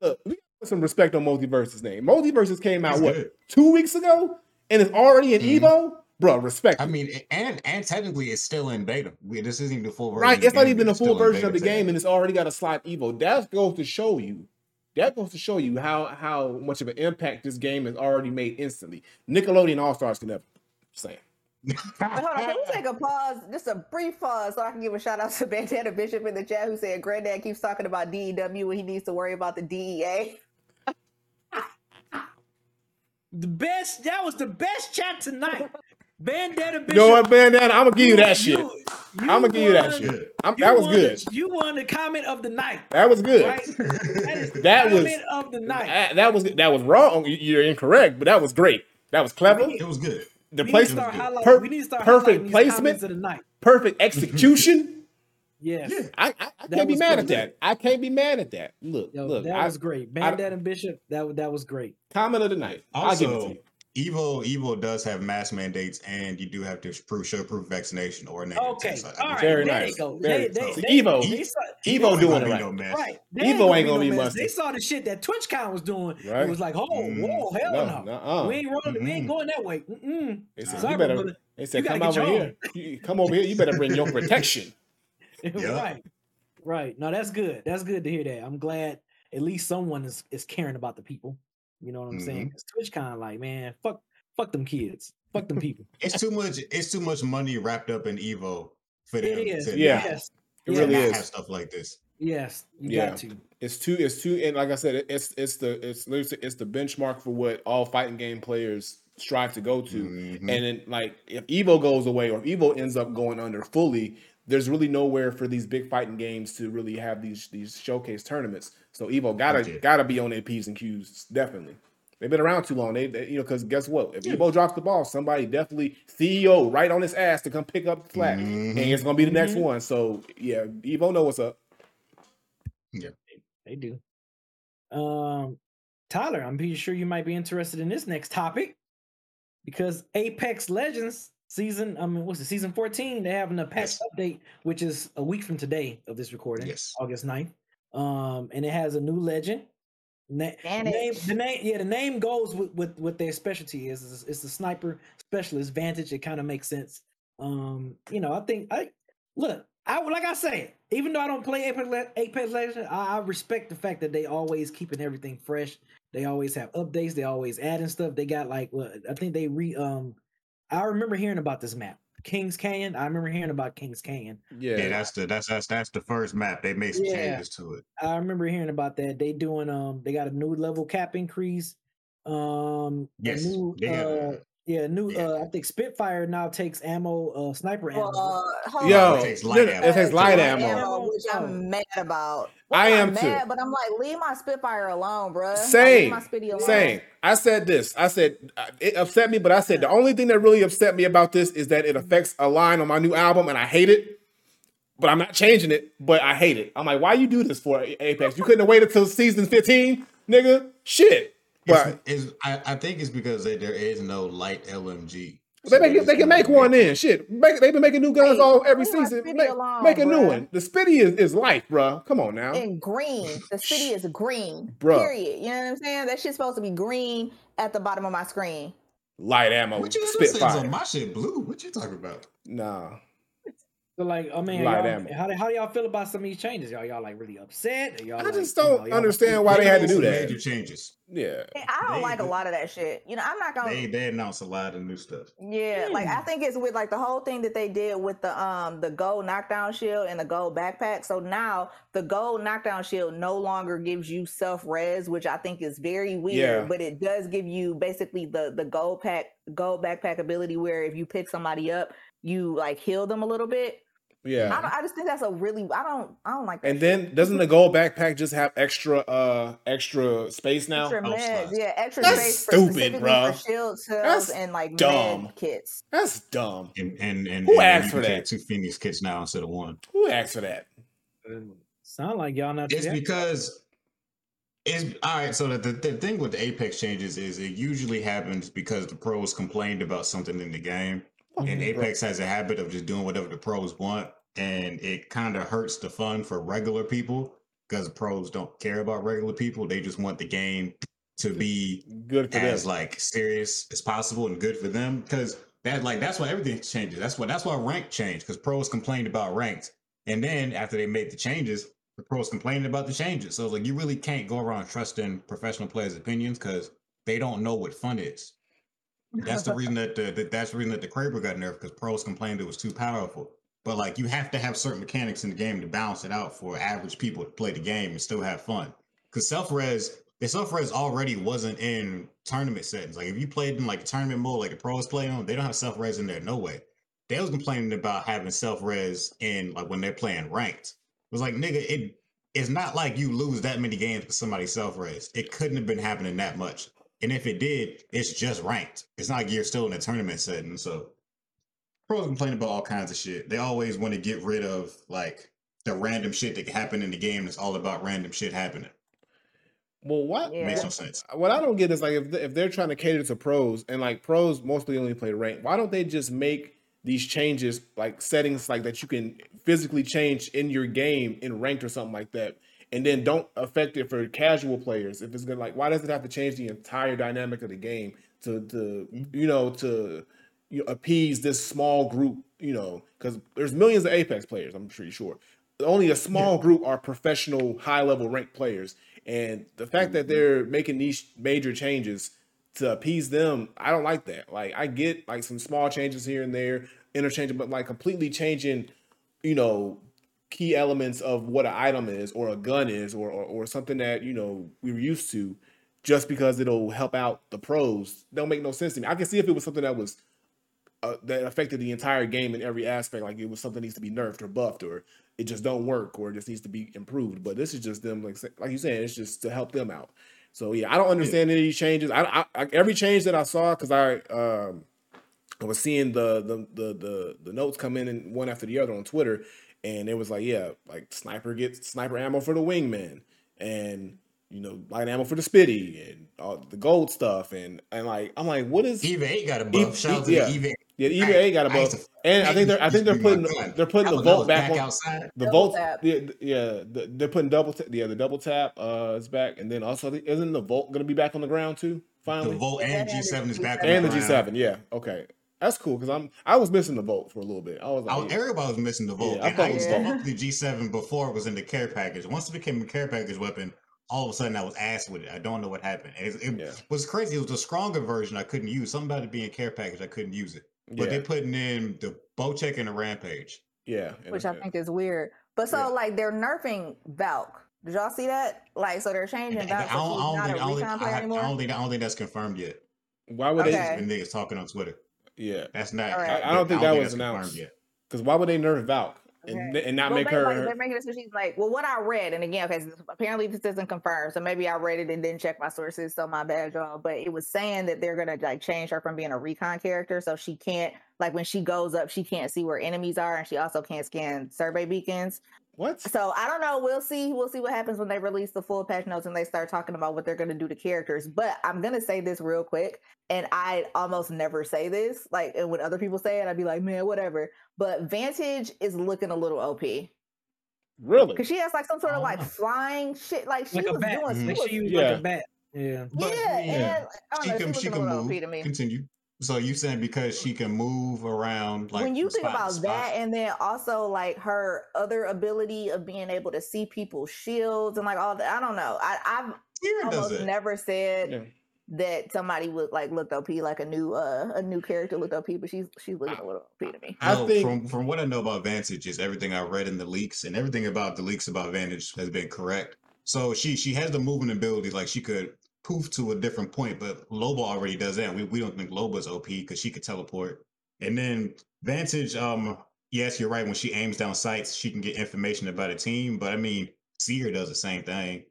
look, we got put some respect on Multiverse's name. MultiVersus came out It's what good. two weeks ago, and it's already in Mhm. Evo, bro. Respect. I mean, and and technically, it's still in beta. We, this isn't even the full version. right? It's not even the full version of the game, and it's already got a slot Evo. That goes to show you. That goes to show you how how much of an impact this game has already made instantly. Nickelodeon All Stars can never. Saying. But hold on, can we [LAUGHS] take a pause, just a brief pause, so I can give a shout out to [LAUGHS] Bandana Bishop in the chat who said Granddad keeps talking about DEW when he needs to worry about the E DEA. [LAUGHS] The best. That was the best chat tonight. Bandana Bishop. You know what, bandana? I'm gonna give you that shit. you I'm gonna give you that shit. I'm, you that was good. the- you won the comment of the night. That was good. Right? That, is the That was- comment of the night. That, that was that was wrong. You're incorrect, but that was great. That was clever. It was good. The we, need place, start Per- we need to start perfect placement. of the night. perfect execution. [LAUGHS] Yes. I, I, I can't be was mad at that. I can't be mad at that. Look, Yo, look. that I, was great. Bandana Bishop, that, that was great. comment of the night. I'll give it to Also, you. Evo Evo does have mask mandates, and you do have to prove show proof of vaccination or a negative Okay. test. I- I All right. Very there nice. go. Very They, they, they, Evo. they saw, Evo doing it right. no mask. right. They Evo ain't gonna no be mess. mustard. They saw the shit that TwitchCon was doing. Right. It was like, oh, Mm. whoa, hell No, no. nuh-uh. We ain't rolling. We ain't going that way. Mm-mm. They said, Sorry, you better. brother. They said, You come over here. You, come over here. You better bring your [LAUGHS] protection. [LAUGHS] right. Right. No, that's good. That's good to hear that. I'm glad at least someone is, is caring about the people. You know what I'm saying? 'Cause TwitchCon, like, man, fuck, fuck them kids. Fuck them people. It's too much. It's too much money wrapped up in Evo for them it is. to Yeah. Yes. It Yeah. really not is. have stuff like this. Yes. You Yeah. got to. It's too. It's too. And like I said, it's it's the it's literally- it's the benchmark for what all fighting game players strive to go to. Mhm. And then, like, if Evo goes away or if Evo ends up going under fully, there's really nowhere for these big fighting games to really have these these showcase tournaments. So Evo gotta Yeah. gotta be on their p's and q's. Definitely, they've been around too long. They, they you know because guess what? If Evo drops the ball, somebody definitely CEO right on his ass to come pick up the slack, and Mhm. it's gonna be the next Mhm. one. So yeah, Evo know what's up. Yeah, they do. Um, Tyler, I'm pretty sure you might be interested in this next topic because Apex Legends season, I mean, what's it, season 14? They're having a patch Yes. update, which is a week from today of this recording, Yes. August 9th. Um, and it has a new legend. Na- name, the name, yeah, the name goes with, with what their specialty is. It's, it's the sniper specialist vantage. It kind of makes sense. Um, you know, I think I look, I like I say, even though I don't play Apex, Apex Legends, I, I respect the fact that they always keeping everything fresh. They always have updates. They always adding stuff. They got like what I think they re um. I remember hearing about this map, Kings Canyon. I remember hearing about Kings Canyon. Yeah, Yeah, that's the that's that's that's the first map. They made some Yeah. changes to it. I remember hearing about that. They doing um. They got a new level cap increase. Um. Yes, new, they uh, a- yeah, new. yeah. Uh, I think Spitfire now takes ammo. Uh, sniper ammo. Well, hold Yo. It takes light it ammo. takes light Light ammo. which Oh. I'm mad about. I Well, am I'm too. mad, But I'm like, leave my Spitfire alone, bruh. Same, Leave my Spitty alone. same. I said this. I said uh, it upset me, but I said the only thing that really upset me about this is that it affects a line on my new album, and I hate it. But I'm not changing it. But I hate it. I'm like, why you do this for Apex? You couldn't have waited till season 15, nigga. Shit. But It's, it's, I, I think it's because they, there is no light LMG. they make they can make one then. Shit, make, they've been making new guns Hey, all every season. Make, alone, make a new one. The Spitty is, is life, bro. Come on now. And green. The Spitty is green. Bruh. Period. You know what I'm saying? That shit's supposed to be green at the bottom of my screen. Light ammo, What you just said Spitfire. on my shit blue? What you talking about? Nah. So like, I mean, Light ammo. how do- how do y'all feel about some of these changes? Y'all y'all like really upset? Y'all I like, just you don't y'all like- understand why they had to do that. Major changes. Yeah. And I don't They- like a lot of that shit. You know, I'm not gonna They they announced a lot of new stuff. Yeah, like I think it's with like the whole thing that they did with the um the gold knockdown shield and the gold backpack. So now the gold knockdown shield no longer gives you self res, which I think is very weird. Yeah. But it does give you basically the the gold pack gold backpack ability where if you pick somebody up, you like heal them a little bit. I, Yeah. don't, I just think that's a really I don't I don't like that. And shit. then doesn't the gold backpack just have extra uh extra space now? extra Oh, meds, slides. yeah, extra That's space for, stupid, specifically bruh. for shield cells That's and like dumb. med kits. That's dumb. And and and, Who and asked you for that? Two Phoenix kits now instead of one. Who asked for that? Sound like y'all not. It's because it's all right. So the, the the thing with the Apex changes is it usually happens because the pros complained about something in the game, and. Apex has a habit of just doing whatever the pros want, and it kind of hurts the fun for regular people because pros don't care about regular people. They just want the game to be Good for them. as like serious as possible and good for them because that like that's why everything changes. That's why that's why rank changed because pros complained about ranked, and then after they made the changes, the pros complained about the changes. So it's like you really can't go around trusting professional players' opinions because they don't know what fun is. That's the reason that the that, that's the reason that the Kraber got nerfed because pros complained it was too powerful. But like you have to have certain mechanics in the game to balance it out for average people to play the game and still have fun. Because self res, the self res already wasn't in tournament settings. Like if you played in like tournament mode, like the pros play on, they don't have self res in there. No way. They was complaining about having self res in like when they're playing ranked. It was like nigga, it it's not like you lose that many games with somebody self res. It couldn't have been happening that much. And if it did, it's just ranked. It's not like you're still in a tournament setting. So pros complain about all kinds of shit. They always want to get rid of like the random shit that can happen in the game that's all about random shit happening. Well, what Yeah. Makes no sense. what I don't get is like if they- if they're trying to cater to pros and like pros mostly only play rank, why don't they just make these changes like settings like that you can physically change in your game in ranked or something like that, and then don't affect it for casual players? If it's gonna like, why does it have to change the entire dynamic of the game to to you know to you know, appease this small group? You know, because there's millions of Apex players. I'm pretty sure. Only a small group are professional, high level ranked players. And the fact that mm-hmm. they're making these major changes to appease them, I don't like that. Like I get like some small changes here and there, interchangeable, but like completely changing, you know, key elements of what an item is or a gun is or, or or something that you know we were used to, just because it'll help out the pros, don't make no sense to me. I can see if it was something that was uh, that affected the entire game in every aspect, like it was something needs to be nerfed or buffed or it just don't work or it just needs to be improved. But this is just them, like like you said, it's just to help them out. So yeah, I don't understand any of these changes. I, I, I every change that I saw because I um I was seeing the, the the the the notes come in and one after the other on Twitter, and it was like yeah, like sniper gets sniper ammo for the wingman. and you know, light ammo for the spitty and all the gold stuff, and and like I'm like, what is Eva eight got a E- buff. Shout out to yeah. the Eva. yeah, the I- got a I used buff, to- and I think they're I think they're used to be putting my they're putting the Volt was back on outside. the Double vault. tap. Yeah, yeah, the, they're putting double tap. Yeah, the double tap uh is back, and then also I isn't the Volt going to be back on the ground too? Finally, the Volt and and G seven is back. G7. on and the. G seven. Yeah, okay, that's cool because I'm I was missing the Volt for a little bit. I was I like, was, everybody was missing the Volt. Yeah, I and thought I it was used to Volt. love the G7 before it was in the care package. Once it became a care package weapon, all of a sudden I was ass with it. I don't know what happened. It, it Yeah. was crazy. It was a stronger version I couldn't use. Something about it being care package, I couldn't use it. But yeah, they're putting in the Bocek and the Rampage. yeah, which I it- think is weird. But so Yeah. like they're nerfing Valk. Did y'all see that? Like so they're changing And I Valk. So don't, she's I don't think, a I don't, think, recon I, have- I don't think, I don't think that's confirmed yet. why would Okay. they? That's been niggas talking on Twitter. Yeah, That's not. All right. I, I don't think that was announced yet. because why would they nerf Valk and, Okay. and not Well, make like, her? they're making it so she's like, well, what I read, and again, okay, so apparently this isn't confirmed, so maybe I read it and didn't check my sources, so my bad, y'all. But it was saying that they're gonna like change her from being a recon character, so she can't like when she goes up, she can't see where enemies are, and she also can't scan survey beacons. What? So I don't know. We'll see. We'll see what happens when they release the full patch notes and they start talking about what they're going to do to characters. But I'm going to say this real quick, and I almost never say this. Like, and when other people say it, I'd be like, man, whatever. But Vantage is looking a little OP Really? because she has like some sort of Oh, like wow. flying shit. Like she like a was bat. doing. She Like was, she used Yeah. like a bat. Yeah. But, yeah, yeah. and I don't She know. can, She she can move. OP to me. Continue. So you saying because she can move around like when you think about spot? that, and then also like her other ability of being able to see people's shields and like all that, I don't know. I, I've Tyrion almost never said Yeah. that somebody would like looked OP like a new uh a new character looked OP, but she's she's looking a little OP to me. I No, think- from from what I know about Vantage is everything I read in the leaks and everything about the leaks about Vantage has been correct. So she she has the movement ability, like she could poof to a different point, but Loba already does that. We we don't think Loba's OP because she could teleport. And then Vantage, um, yes, you're right. When she aims down sights, she can get information about a team. But I mean, Seer does the same thing.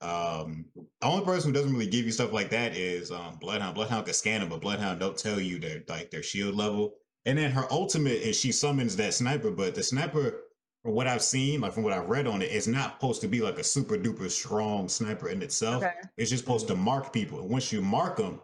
Um, the only person who doesn't really give you stuff like that is um Bloodhound. Bloodhound can scan them, but Bloodhound don't tell you their like their shield level. And then her ultimate is she summons that sniper, but the sniper, from what I've seen, like from what I've read on it, it, is not supposed to be like a super duper strong sniper in itself. Okay. It's just supposed to mark people. And once you mark them,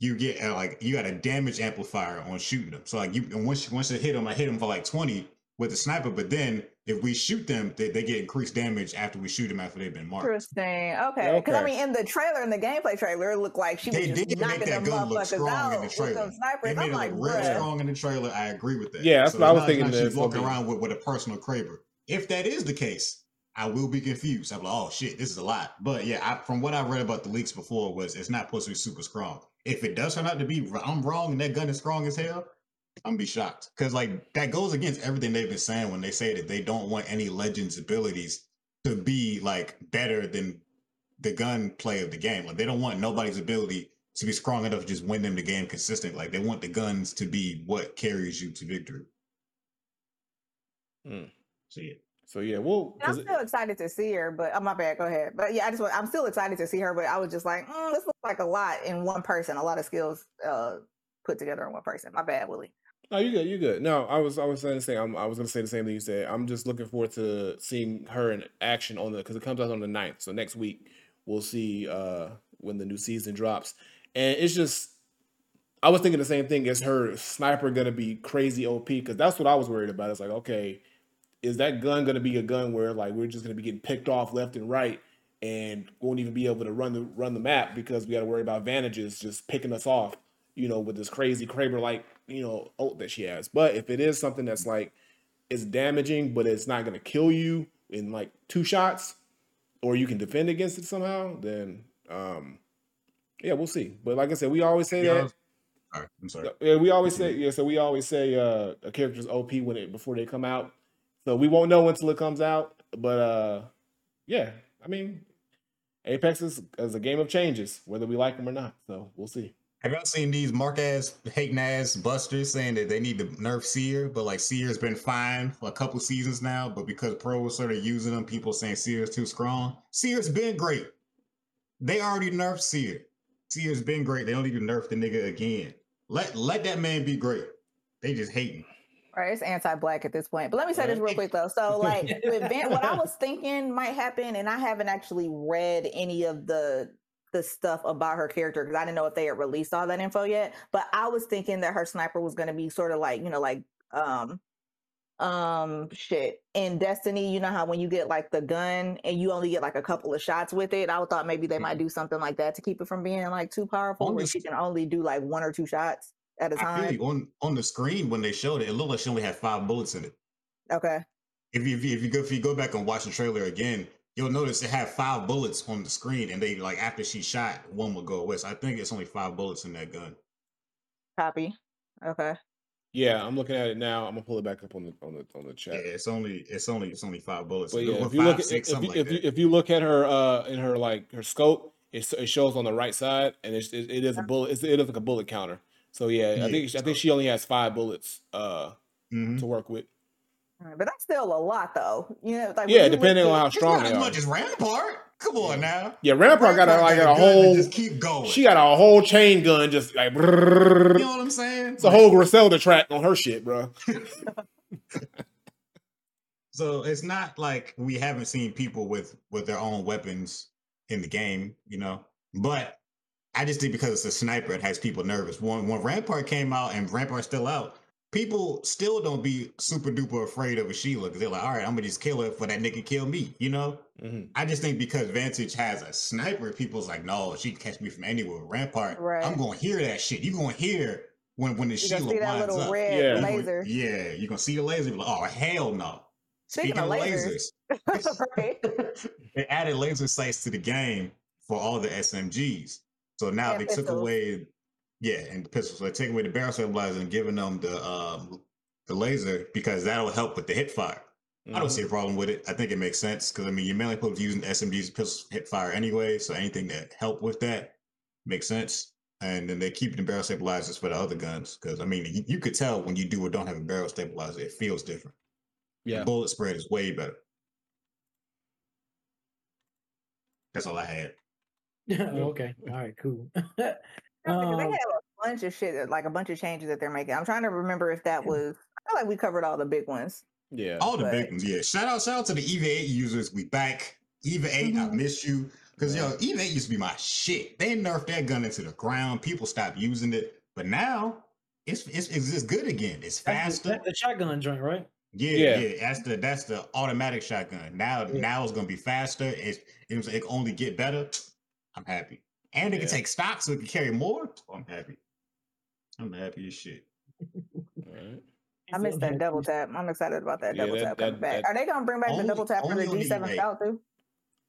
you get uh, like you got a damage amplifier on shooting them. So like you and once you, once you hit them, I hit them for like twenty with the sniper. But then if we shoot them, they, they get increased damage after we shoot them after they've been marked. Interesting. Okay. Because I mean, in the trailer, in the gameplay trailer, it looked like she was They just did knocking make that them gun look motherfuckers strong out in the with trailer. them snipers. They made I'm it like, look real bruh. strong in the trailer. I agree with that. Yeah, that's So what I was not- thinking it's not that She's walking around with, with a personal Kraber. If that is the case, I will be confused. I'm like, oh shit, this is a lot. But yeah, I, from what I read about the leaks before, was it's not supposed to be super strong. If it does turn out to be, I'm wrong, and that gun is strong as hell. I'm gonna be shocked because like that goes against everything they've been saying when they say that they don't want any legends abilities to be like better than the gun play of the game. Like they don't want nobody's ability to be strong enough to just win them the game consistent. Like they want the guns to be what carries you to victory. Hmm. So yeah. So yeah, well, I'm still excited to see her, but oh my bad. Go ahead. But yeah, I just want, I'm still excited to see her, but I was just like, mm, this looks like a lot in one person, a lot of skills uh put together in one person. My bad, Willie. No, you good. You good. No, I was I was saying the same. I'm, I was gonna say the same thing you said. I'm just looking forward to seeing her in action on the because it comes out on the 9th. So next week we'll see uh when the new season drops. And it's just I was thinking the same thing. Is her sniper gonna be crazy OP? Because that's what I was worried about. It's like, okay, is that gun gonna be a gun where like we're just gonna be getting picked off left and right and won't even be able to run the run the map because we got to worry about vantages just picking us off, you know, with this crazy Kraber like you know ult that she has. But if it is something that's like it's damaging, but it's not gonna kill you in like two shots, or you can defend against it somehow, then um yeah, we'll see. But like I said, we always say Yeah, that. I'm sorry. Yeah, we always say yeah. So we always say uh, a character's OP when it before they come out. So we won't know until it comes out. But uh, yeah, I mean, Apex is, is a game of changes, whether we like them or not. So we'll see. Have y'all seen these mark ass, hating ass busters saying that they need to nerf Seer, but like Seer's been fine for a couple seasons now, but because pros started using them, people saying Seer's too strong. Seer's been great. They already nerfed Seer. Seer's been great. They don't need to nerf the nigga again. Let let that man be great. They just hating. Right, it's anti-black at this point. But let me say this real quick though. So, like, [LAUGHS] with Van, what I was thinking might happen, and I haven't actually read any of the the stuff about her character because I didn't know if they had released all that info yet. But I was thinking that her sniper was going to be sort of like, you know, like um um shit in destiny you know how when you get like the gun and you only get like a couple of shots with it i thought maybe they might Mhm. do something like that to keep it from being like too powerful On where the she can only do like one or two shots at a time on on the screen when they showed it, it looked like she only had five bullets in it. okay If you if you, if you go if you go back and watch the trailer again, you'll notice it had five bullets on the screen, and they like after she shot, one would go away. So I think it's only five bullets in that gun. copy okay Yeah, I'm looking at it now. I'm gonna pull it back up on the on the on the chat. Yeah, chat. it's only it's only it's only five bullets. But yeah, if five, you look at six, if you, like if you if you look at her uh in her like her scope, it, it shows on the right side, and it's, it, it is a bullet. It's, it is like a bullet counter. So yeah, I Yeah, think I think she only has five bullets uh Mhm. to work with. Alright, but that's still a lot though you know like Yeah, depending on how It's strong not they as are. much as Rampart. Come on now. Yeah, Rampart got a, like got a gun whole. just keep going. She got a whole chain gun, just like you know what I'm saying? it's a whole Griselda track on her shit, bro. [LAUGHS] So it's not like we haven't seen people with with their own weapons in the game, you know. But I just think because it's a sniper, it has people nervous. When when Rampart came out and Rampart's still out, people still don't be super duper afraid of a Sheila because they're like, all right, I'm gonna just kill her for that nigga kill me, you know. Mhm. I just think because Vantage has a sniper, people's like, no, she can catch me from anywhere. Rampart, Right. I'm gonna hear that shit. You gonna hear when when the you Sheila see that winds little up. red Yeah. You gonna- laser yeah, you're gonna see the laser. Be like, oh hell no. Speaking of lasers. [LAUGHS] [LAUGHS] right they added laser sights to the game for all the SMGs. So now And they took away, yeah, and the pistols. So they take away the barrel stabilizer and giving them the um the laser because that'll help with the hip fire. I don't Mhm. see a problem with it. I think it makes sense because I mean you're mainly supposed to using SMGs pistols hip fire anyway. So anything that help with that makes sense. And then they keep the barrel stabilizers for the other guns because I mean you, you could tell when you do or don't have a barrel stabilizer, it feels different. Yeah. The bullet spread is way better. That's all I had. [LAUGHS] okay. All right. Cool. [LAUGHS] Yeah, because they Um, have a bunch of shit, like a bunch of changes that they're making. I'm trying to remember if that mm-hmm. was. I feel like we covered all the big ones. Yeah. All the But- big ones, yeah. Shout out, shout out to the EVA 8 users. We back. EVA 8, I mm-hmm. miss you. Because yo, EVA 8 used to be my shit. They nerfed that gun into the ground. People stopped using it. But now it's it's, it's just good again. It's that's the, faster. the shotgun joint, right? Yeah, Yeah. yeah, That's the that's the automatic shotgun. Now Yeah. now it's gonna be faster. It's it, was, it can only get better. I'm happy. And it can take stock so it can carry more. I'm happy. I'm happy as shit. Alright. I missed that double tap. I'm excited about that Yeah, double that- tap coming that- back. that- Are they gonna bring back Only- the double tap for the only on the G7 EVA. Scout too?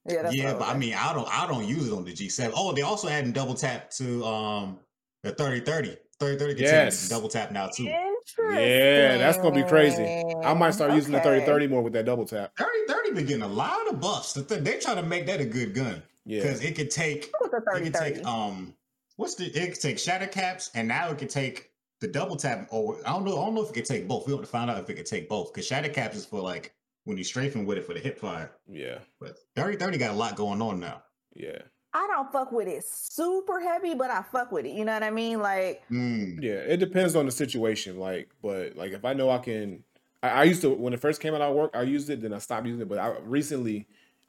Yeah, that's yeah, but I mean, I don't, I don't use it on the G7. Oh, they also adding double tap to um the 3030. 3030 can Yes. double tap now too. Yeah, that's gonna be crazy. I might start using the Okay. 3030 more with that double tap. 3030 been getting a lot of buffs. The th- They trying to make that a good gun Yeah. because it could take, it could take um, what's the? It could take shatter caps, and now it could take the double tap. Or I don't know, I don't know if it could take both. We have to find out if it could take both because shatter caps is for like when you strafing with it for the hip fire. Yeah. But 3030 got a lot going on now. Yeah. I don't fuck with it super heavy, but I fuck with it. You know what I mean? Like, Mm. Yeah. It depends on the situation. Like, but like if I know I can I, I used to when it first came out of work, I used it, then I stopped using it. But I recently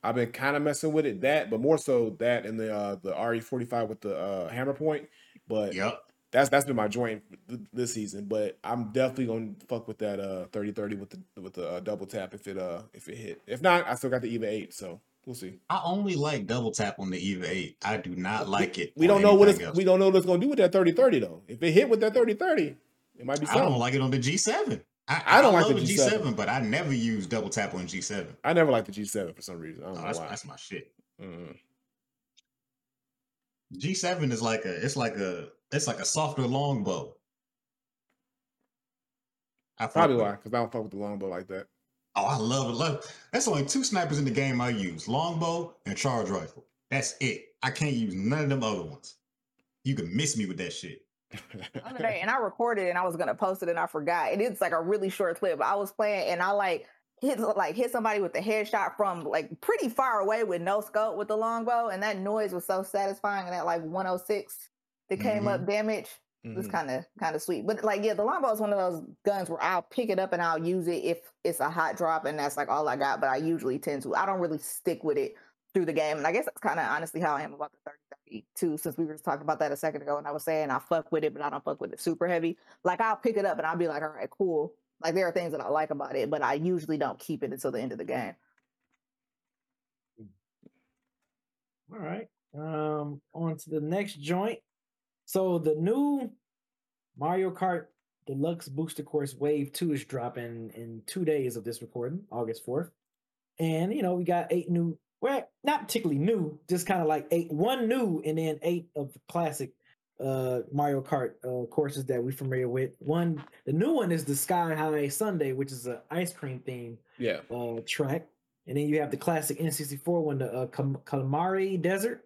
I've been kind of messing with it. That, but more so that and the uh the RE45 with the uh hammer point. But Yep. that's that's been my joint th- this season. But I'm definitely gonna fuck with that uh 3030 with the with the uh, double tap if it uh if it hit. If not, I still got the EVA 8, so we'll see. I only like double tap on the EVA 8. I do not like it. We don't know what it's else. we don't know what it's gonna do with that 3030 though. If it hit with that 3030, it might be I something. don't like it on the G7. I, I don't like love the G7. G7, but I never use double tap on G7. I never like the G7 for some reason. I Oh, don't know that's, why. that's my shit. Mm. G7 is like a it's like a it's like a softer longbow. I Probably why, because I don't fuck with the longbow like that. Oh, I love it. Love it. That's only two snipers in the game I use: longbow and charge rifle. That's it. I can't use none of them other ones. You can miss me with that shit. The other day, and I [LAUGHS] recorded and I was gonna post it and I forgot. It is like a really short clip. I was playing and I like hit like hit somebody with the headshot from like pretty far away with no scope with the longbow, and that noise was so satisfying. And that like 106 that came up damage. It's Mhm. kind of kind of sweet. But like, yeah, the longbow is one of those guns where I'll pick it up and I'll use it if it's a hot drop and that's like all I got. But I usually tend to. I don't really stick with it through the game, and I guess that's kind of honestly how I am about the 3032. Since we were just talking about that a second ago, and I was saying I fuck with it, but I don't fuck with it super heavy. Like I'll pick it up and I'll be like, all right, cool. Like there are things that I like about it, but I usually don't keep it until the end of the game. All right. Um, on to the next joint. So the new Mario Kart Deluxe Booster Course Wave 2 is dropping in two days of this recording, August 4th. And you know, we got eight new, well, not particularly new, just kind of like eight, one new, and then eight of the classic uh Mario Kart uh courses that we're familiar with. One the new one is the Sky High Sundae, which is an ice cream theme Yeah. uh track. And then you have the classic N64 one, the uh, Kam- Kalamari Desert.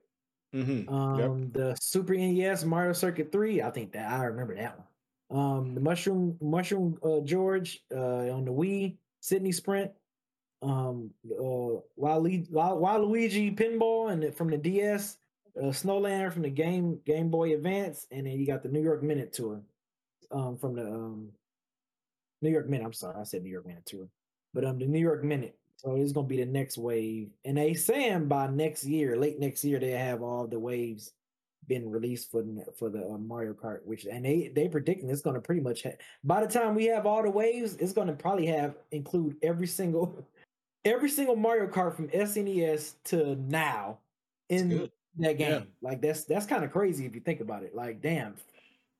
Mm-hmm. Um, the Super NES Mario Circuit 3, I think that I remember that one. Um, the Mushroom Mushroom uh, Gorge uh, on the Wii, Sydney Sprint, um, uh, Waluigi, Waluigi Pinball, and from the DS, uh, Snowland from the Game Game Boy Advance, and then you got the New York Minute Tour, um, from the um, New York Minute. I'm sorry, I said New York Minute Tour, but um, the New York Minute. So it's gonna be the next wave, and they saying by next year, late next year, they have all the waves been released for the for the uh, Mario Kart, which and they they predicting it's gonna pretty much ha- by the time we have all the waves, it's gonna probably have include every single every single Mario Kart from SNES to now in that game. Yeah. Like that's that's kind of crazy if you think about it. Like damn,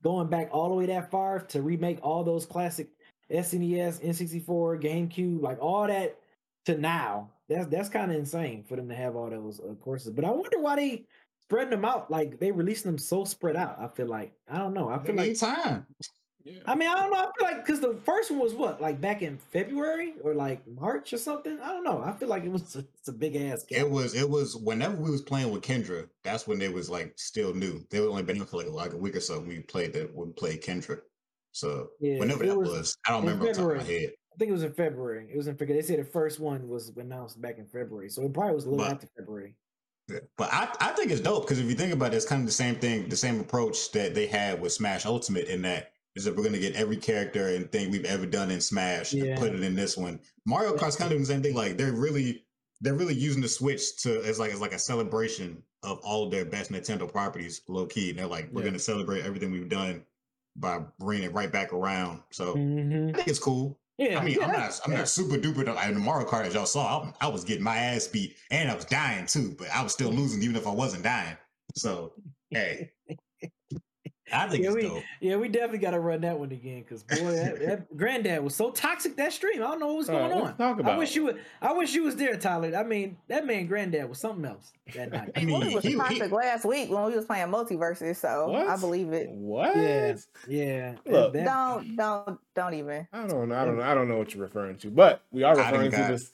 going back all the way that far to remake all those classic SNES, N64, GameCube, like all that to now. That's that's kind of insane for them to have all those uh, courses. But I wonder why they spreading them out like they releasing them so spread out. I feel like I don't know. I They feel like need time. I mean I don't know. I feel like because the first one was what like back in February or like March or something. I don't know. I feel like it was a, [LAUGHS] it's a big ass gap. It was it was whenever we was playing with Kendra, that's when they was like still new. They were only been here for like, like a week or so. when We played that we played Kendra. So Yeah, whenever it that was was, I don't in remember off the top of my February. head. I think it was in February. It was in February. They said the first one was announced back in February, so it probably was a little But- after February. But I, I think it's dope because if you think about it, it's kind of the same thing, the same approach that they had with Smash Ultimate in that is that we're gonna get every character and thing we've ever done in Smash Yeah. and put it in this one. Mario Kart's kind of doing the same thing. Like they're really they're really using the Switch to as like as like a celebration of all of their best Nintendo properties, low key. And they're like, we're Yeah. gonna celebrate everything we've done by bringing it right back around. So Mhm. I think it's cool. Yeah, I mean, yeah, I'm not, I'm not super duper. though. In the Mario Kart, as y'all saw, I, I was getting my ass beat, and I was dying too. But I was still losing, even if I wasn't dying. So, hey, [LAUGHS] I think yeah, it's we, dope. yeah, we definitely got to run that one again because boy, that, that [LAUGHS] granddad was so toxic that stream. I don't know what was All right, going let's on. talk I wish it. you would. I wish you was there, Tyler. I mean, that man granddad was something else that night. I He was he, he, toxic last week when we was playing MultiVersus, so I believe it. What? yeah, yeah. Look. that- Don't don't don't even. I don't know. I don't know. I don't know what you're referring to, but we are referring to got- this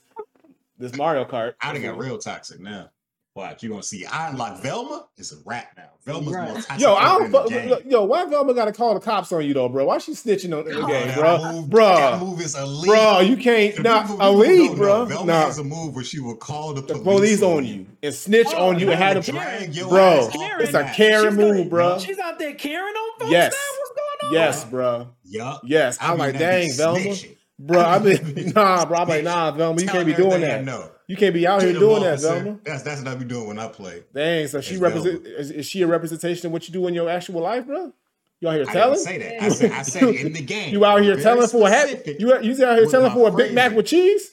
this Mario Kart. I done got real toxic now. Watch, you gonna see. I like Velma. It's a rat now. Velma's Right. more toxic. Yo, I character don't in the fuck. game. look, Yo, why Velma got to call the cops on you though, bro? Why she snitching on in the Oh, game, bro? move- Bro, that move is elite. bro, you can't The not people- people elite, don't know. bro. Velma Nah, has a move where she will call the the police, police on you and snitch Oh, on you and yeah, have the to, Karen- drag your bro. ass Karen, It's a map. Karen She's move, bro. She's out there carrying on folks. Yes. now? What's going on? Yes, bro. Yup. Yes. I I'm like, dang, Velma, bro. I I mean, [LAUGHS] [LAUGHS] nah, bro. I'm like, nah, Velma, you can't be doing that. know. You can't be out To here the doing that, officer. Velma. That's that's what I be doing when I play. Dang, so she It's represent is, is she a representation of what you do in your actual life, bro? You out here I telling? didn't say that. I said I said in the [LAUGHS] game. You out here Very telling for a hat? You you out here telling for a Big Mac with cheese?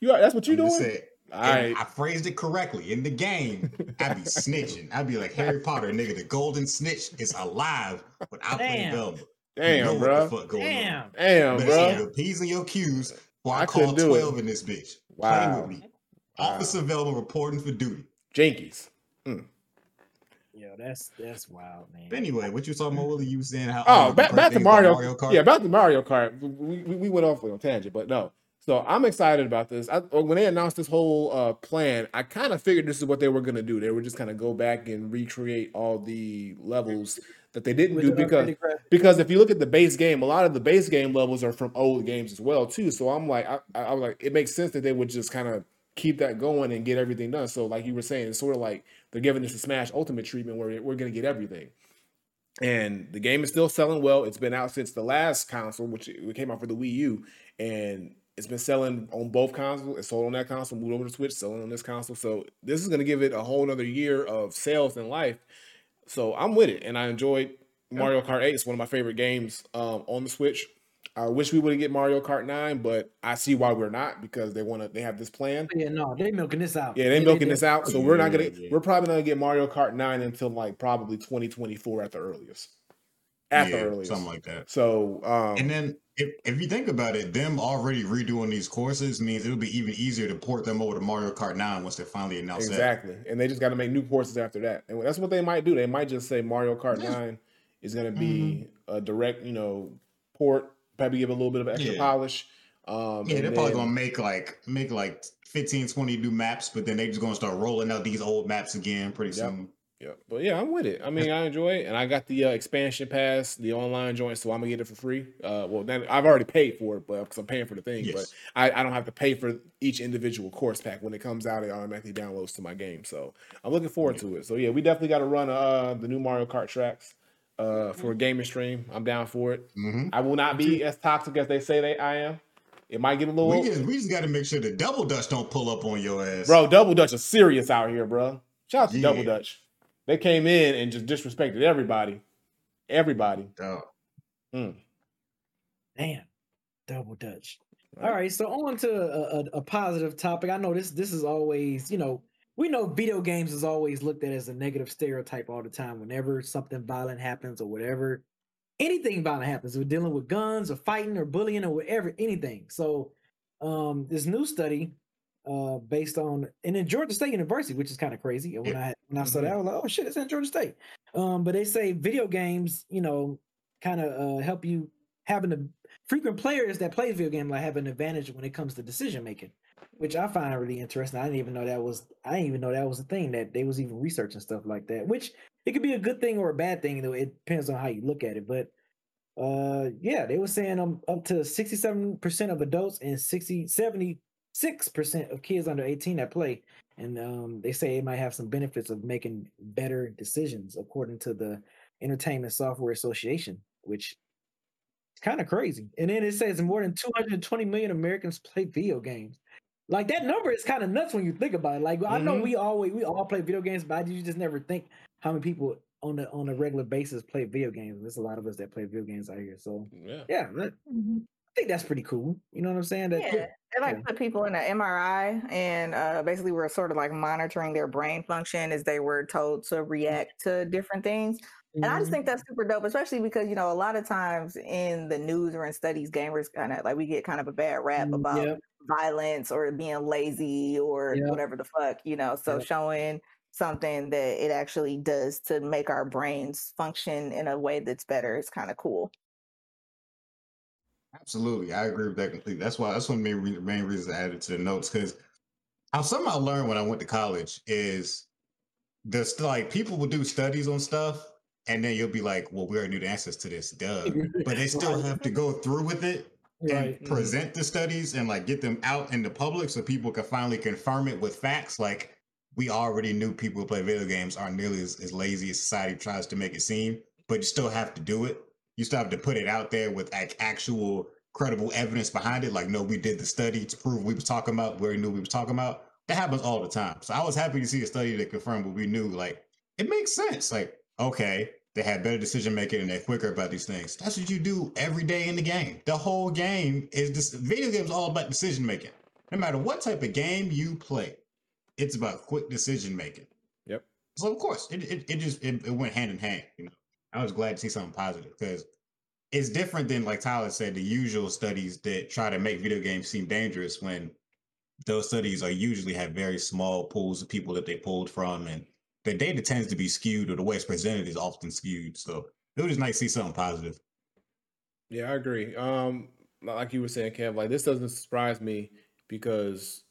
You out- that's what you I'm doing? just saying, right. I phrased it correctly. In the game, I'd be [LAUGHS] snitching. I'd be like Harry Potter, nigga. The golden snitch is alive when I play Damn. Velma. You Damn, know bro. what the fuck going Damn. on. Damn, Better bro. see your P's and your Q's before I, I call couldn't do it. 12 in this bitch. Wow. Play with me. Officer Velma reporting for duty. Jinkies. Hmm. Yeah, that's that's wild, man. But anyway, what you talking about, Willie? You saying how Oh, all the back, back to things about Mario. Kart? Yeah, back to Mario Kart. We, we, we went off on a tangent, but no. So I'm excited about this. I, when they announced this whole uh, plan, I kind of figured this is what they were going to do. They were just kind of go back and recreate all the levels that they didn't do because because if you look at the base game, a lot of the base game levels are from old games as well too. So I'm like, I, I I was like, it makes sense that they would just kind of keep that going and get everything done. So like you were saying, it's sort of like they're giving this a Smash Ultimate treatment where we're going to get everything. and the game is still selling well. It's been out since the last console, which it came out for the Wii U, and it's been selling on both consoles. It's sold on that console, moved over to Switch, selling on this console. So this is going to give it a whole other year of sales and life. So I'm with it, and I enjoyed Mario Kart 8. It's one of my favorite games um, on the Switch. I wish we would get Mario Kart 9, but I see why we're not because they want to. They have this plan. Yeah, no, they're milking this out. Yeah, they're milking this out. So we're not gonna. We're probably not gonna get Mario Kart 9 until like probably 2024 at the earliest. At yeah, the earliest, something like that. So, um, and then if, if you think about it, them already redoing these courses means it'll be even easier to port them over to Mario Kart 9 once they finally announce exactly. that. And they just got to make new courses after that, and that's what they might do. They might just say Mario Kart yeah. 9 is going to be mm-hmm. a direct, you know, port probably give a little bit of extra yeah. polish. Um, yeah, they're then, probably gonna make like make like 15, 20 new maps, but then they're just gonna start rolling out these old maps again pretty yep. soon. Yeah, but yeah, I'm with it. I mean, I enjoy it, and I got the uh, expansion pass, the online joint, so I'm gonna get it for free. Uh, well, then I've already paid for it, but because I'm paying for the thing, yes. but I, I don't have to pay for each individual course pack when it comes out. It automatically downloads to my game, so I'm looking forward yeah. to it. So yeah, we definitely got to run uh the new Mario Kart tracks uh, for a gaming stream. I'm down for it. Mm-hmm. I will not be as toxic as they say they I am. It might get a little. We just, we just got to make sure the double dutch don't pull up on your ass, bro. Double dutch is serious out here, bro. Shout out to yeah. double dutch. They came in and just disrespected everybody, everybody. Oh. Mm. Damn, double dutch. Right. All right, so on to a, a, a positive topic. I know this this is always you know we know video games is always looked at as a negative stereotype all the time. Whenever something violent happens or whatever, anything violent happens, we're dealing with guns or fighting or bullying or whatever, anything. So, um, this new study, uh, based on and in Georgia State University, which is kind of crazy. When I when I saw that, I was like, oh shit, it's in Georgia State. Um, but they say video games, you know, kind of uh, help you having a frequent players that play video game like have an advantage when it comes to decision making which I find really interesting. I didn't even know that was I didn't even know that was a thing that they was even researching stuff like that. Which it could be a good thing or a bad thing, though. It depends on how you look at it. But uh yeah, they were saying um up to 67% of adults and 60 76% of kids under 18 that play. And um they say it might have some benefits of making better decisions according to the Entertainment Software Association, which is kind of crazy. And then it says more than 220 million Americans play video games. Like that number is kind of nuts when you think about it. Like mm-hmm. I know mm-hmm. we always we all play video games, but you just never think how many people on the on a regular basis play video games. There's a lot of us that play video games out here. So yeah, yeah that, mm-hmm. I think that's pretty cool. You know what I'm saying? That, yeah, they like yeah. put people in an MRI, and uh, basically we're sort of like monitoring their brain function as they were told to react to different things. And I just mm-hmm. think that's super dope, especially because you know a lot of times in the news or in studies, gamers kind of like we get kind of a bad rap mm, about yep violence or being lazy or yeah. whatever the fuck, you know. So yeah. showing something that it actually does to make our brains function in a way that's better is kind of cool. Absolutely, I agree with that completely. That's why that's one of the main, main reasons I added to the notes because how something I learned when I went to college is this like people will do studies on stuff and then you'll be like, well, we already knew the answers to this, duh. [LAUGHS] But they still have to go through with it right. and present mm-hmm. the studies and like get them out in the public so people can finally confirm it with facts. Like we already knew people who play video games aren't nearly as, as lazy as society tries to make it seem, but you still have to do it. You still have to put it out there with like actual credible evidence behind it. Like, no, we did the study to prove we was talking about, where we knew we was talking about. That happens all the time. So I was happy to see a study that confirmed what we knew. Like, it makes sense. Like, okay, they have better decision making and they're quicker about these things. That's what you do every day in the game. The whole game is this video games all about decision making. No matter what type of game you play, it's about quick decision making. Yep. So of course it it, it just it, it went hand in hand. You know, I was glad to see something positive because it's different than like Tyler said, the usual studies that try to make video games seem dangerous when those studies are usually have very small pools of people that they pulled from and the data tends to be skewed or the way it's presented is often skewed. So it was just nice to see something positive. Yeah, I agree. Um, like you were saying, Kev, like this doesn't surprise me because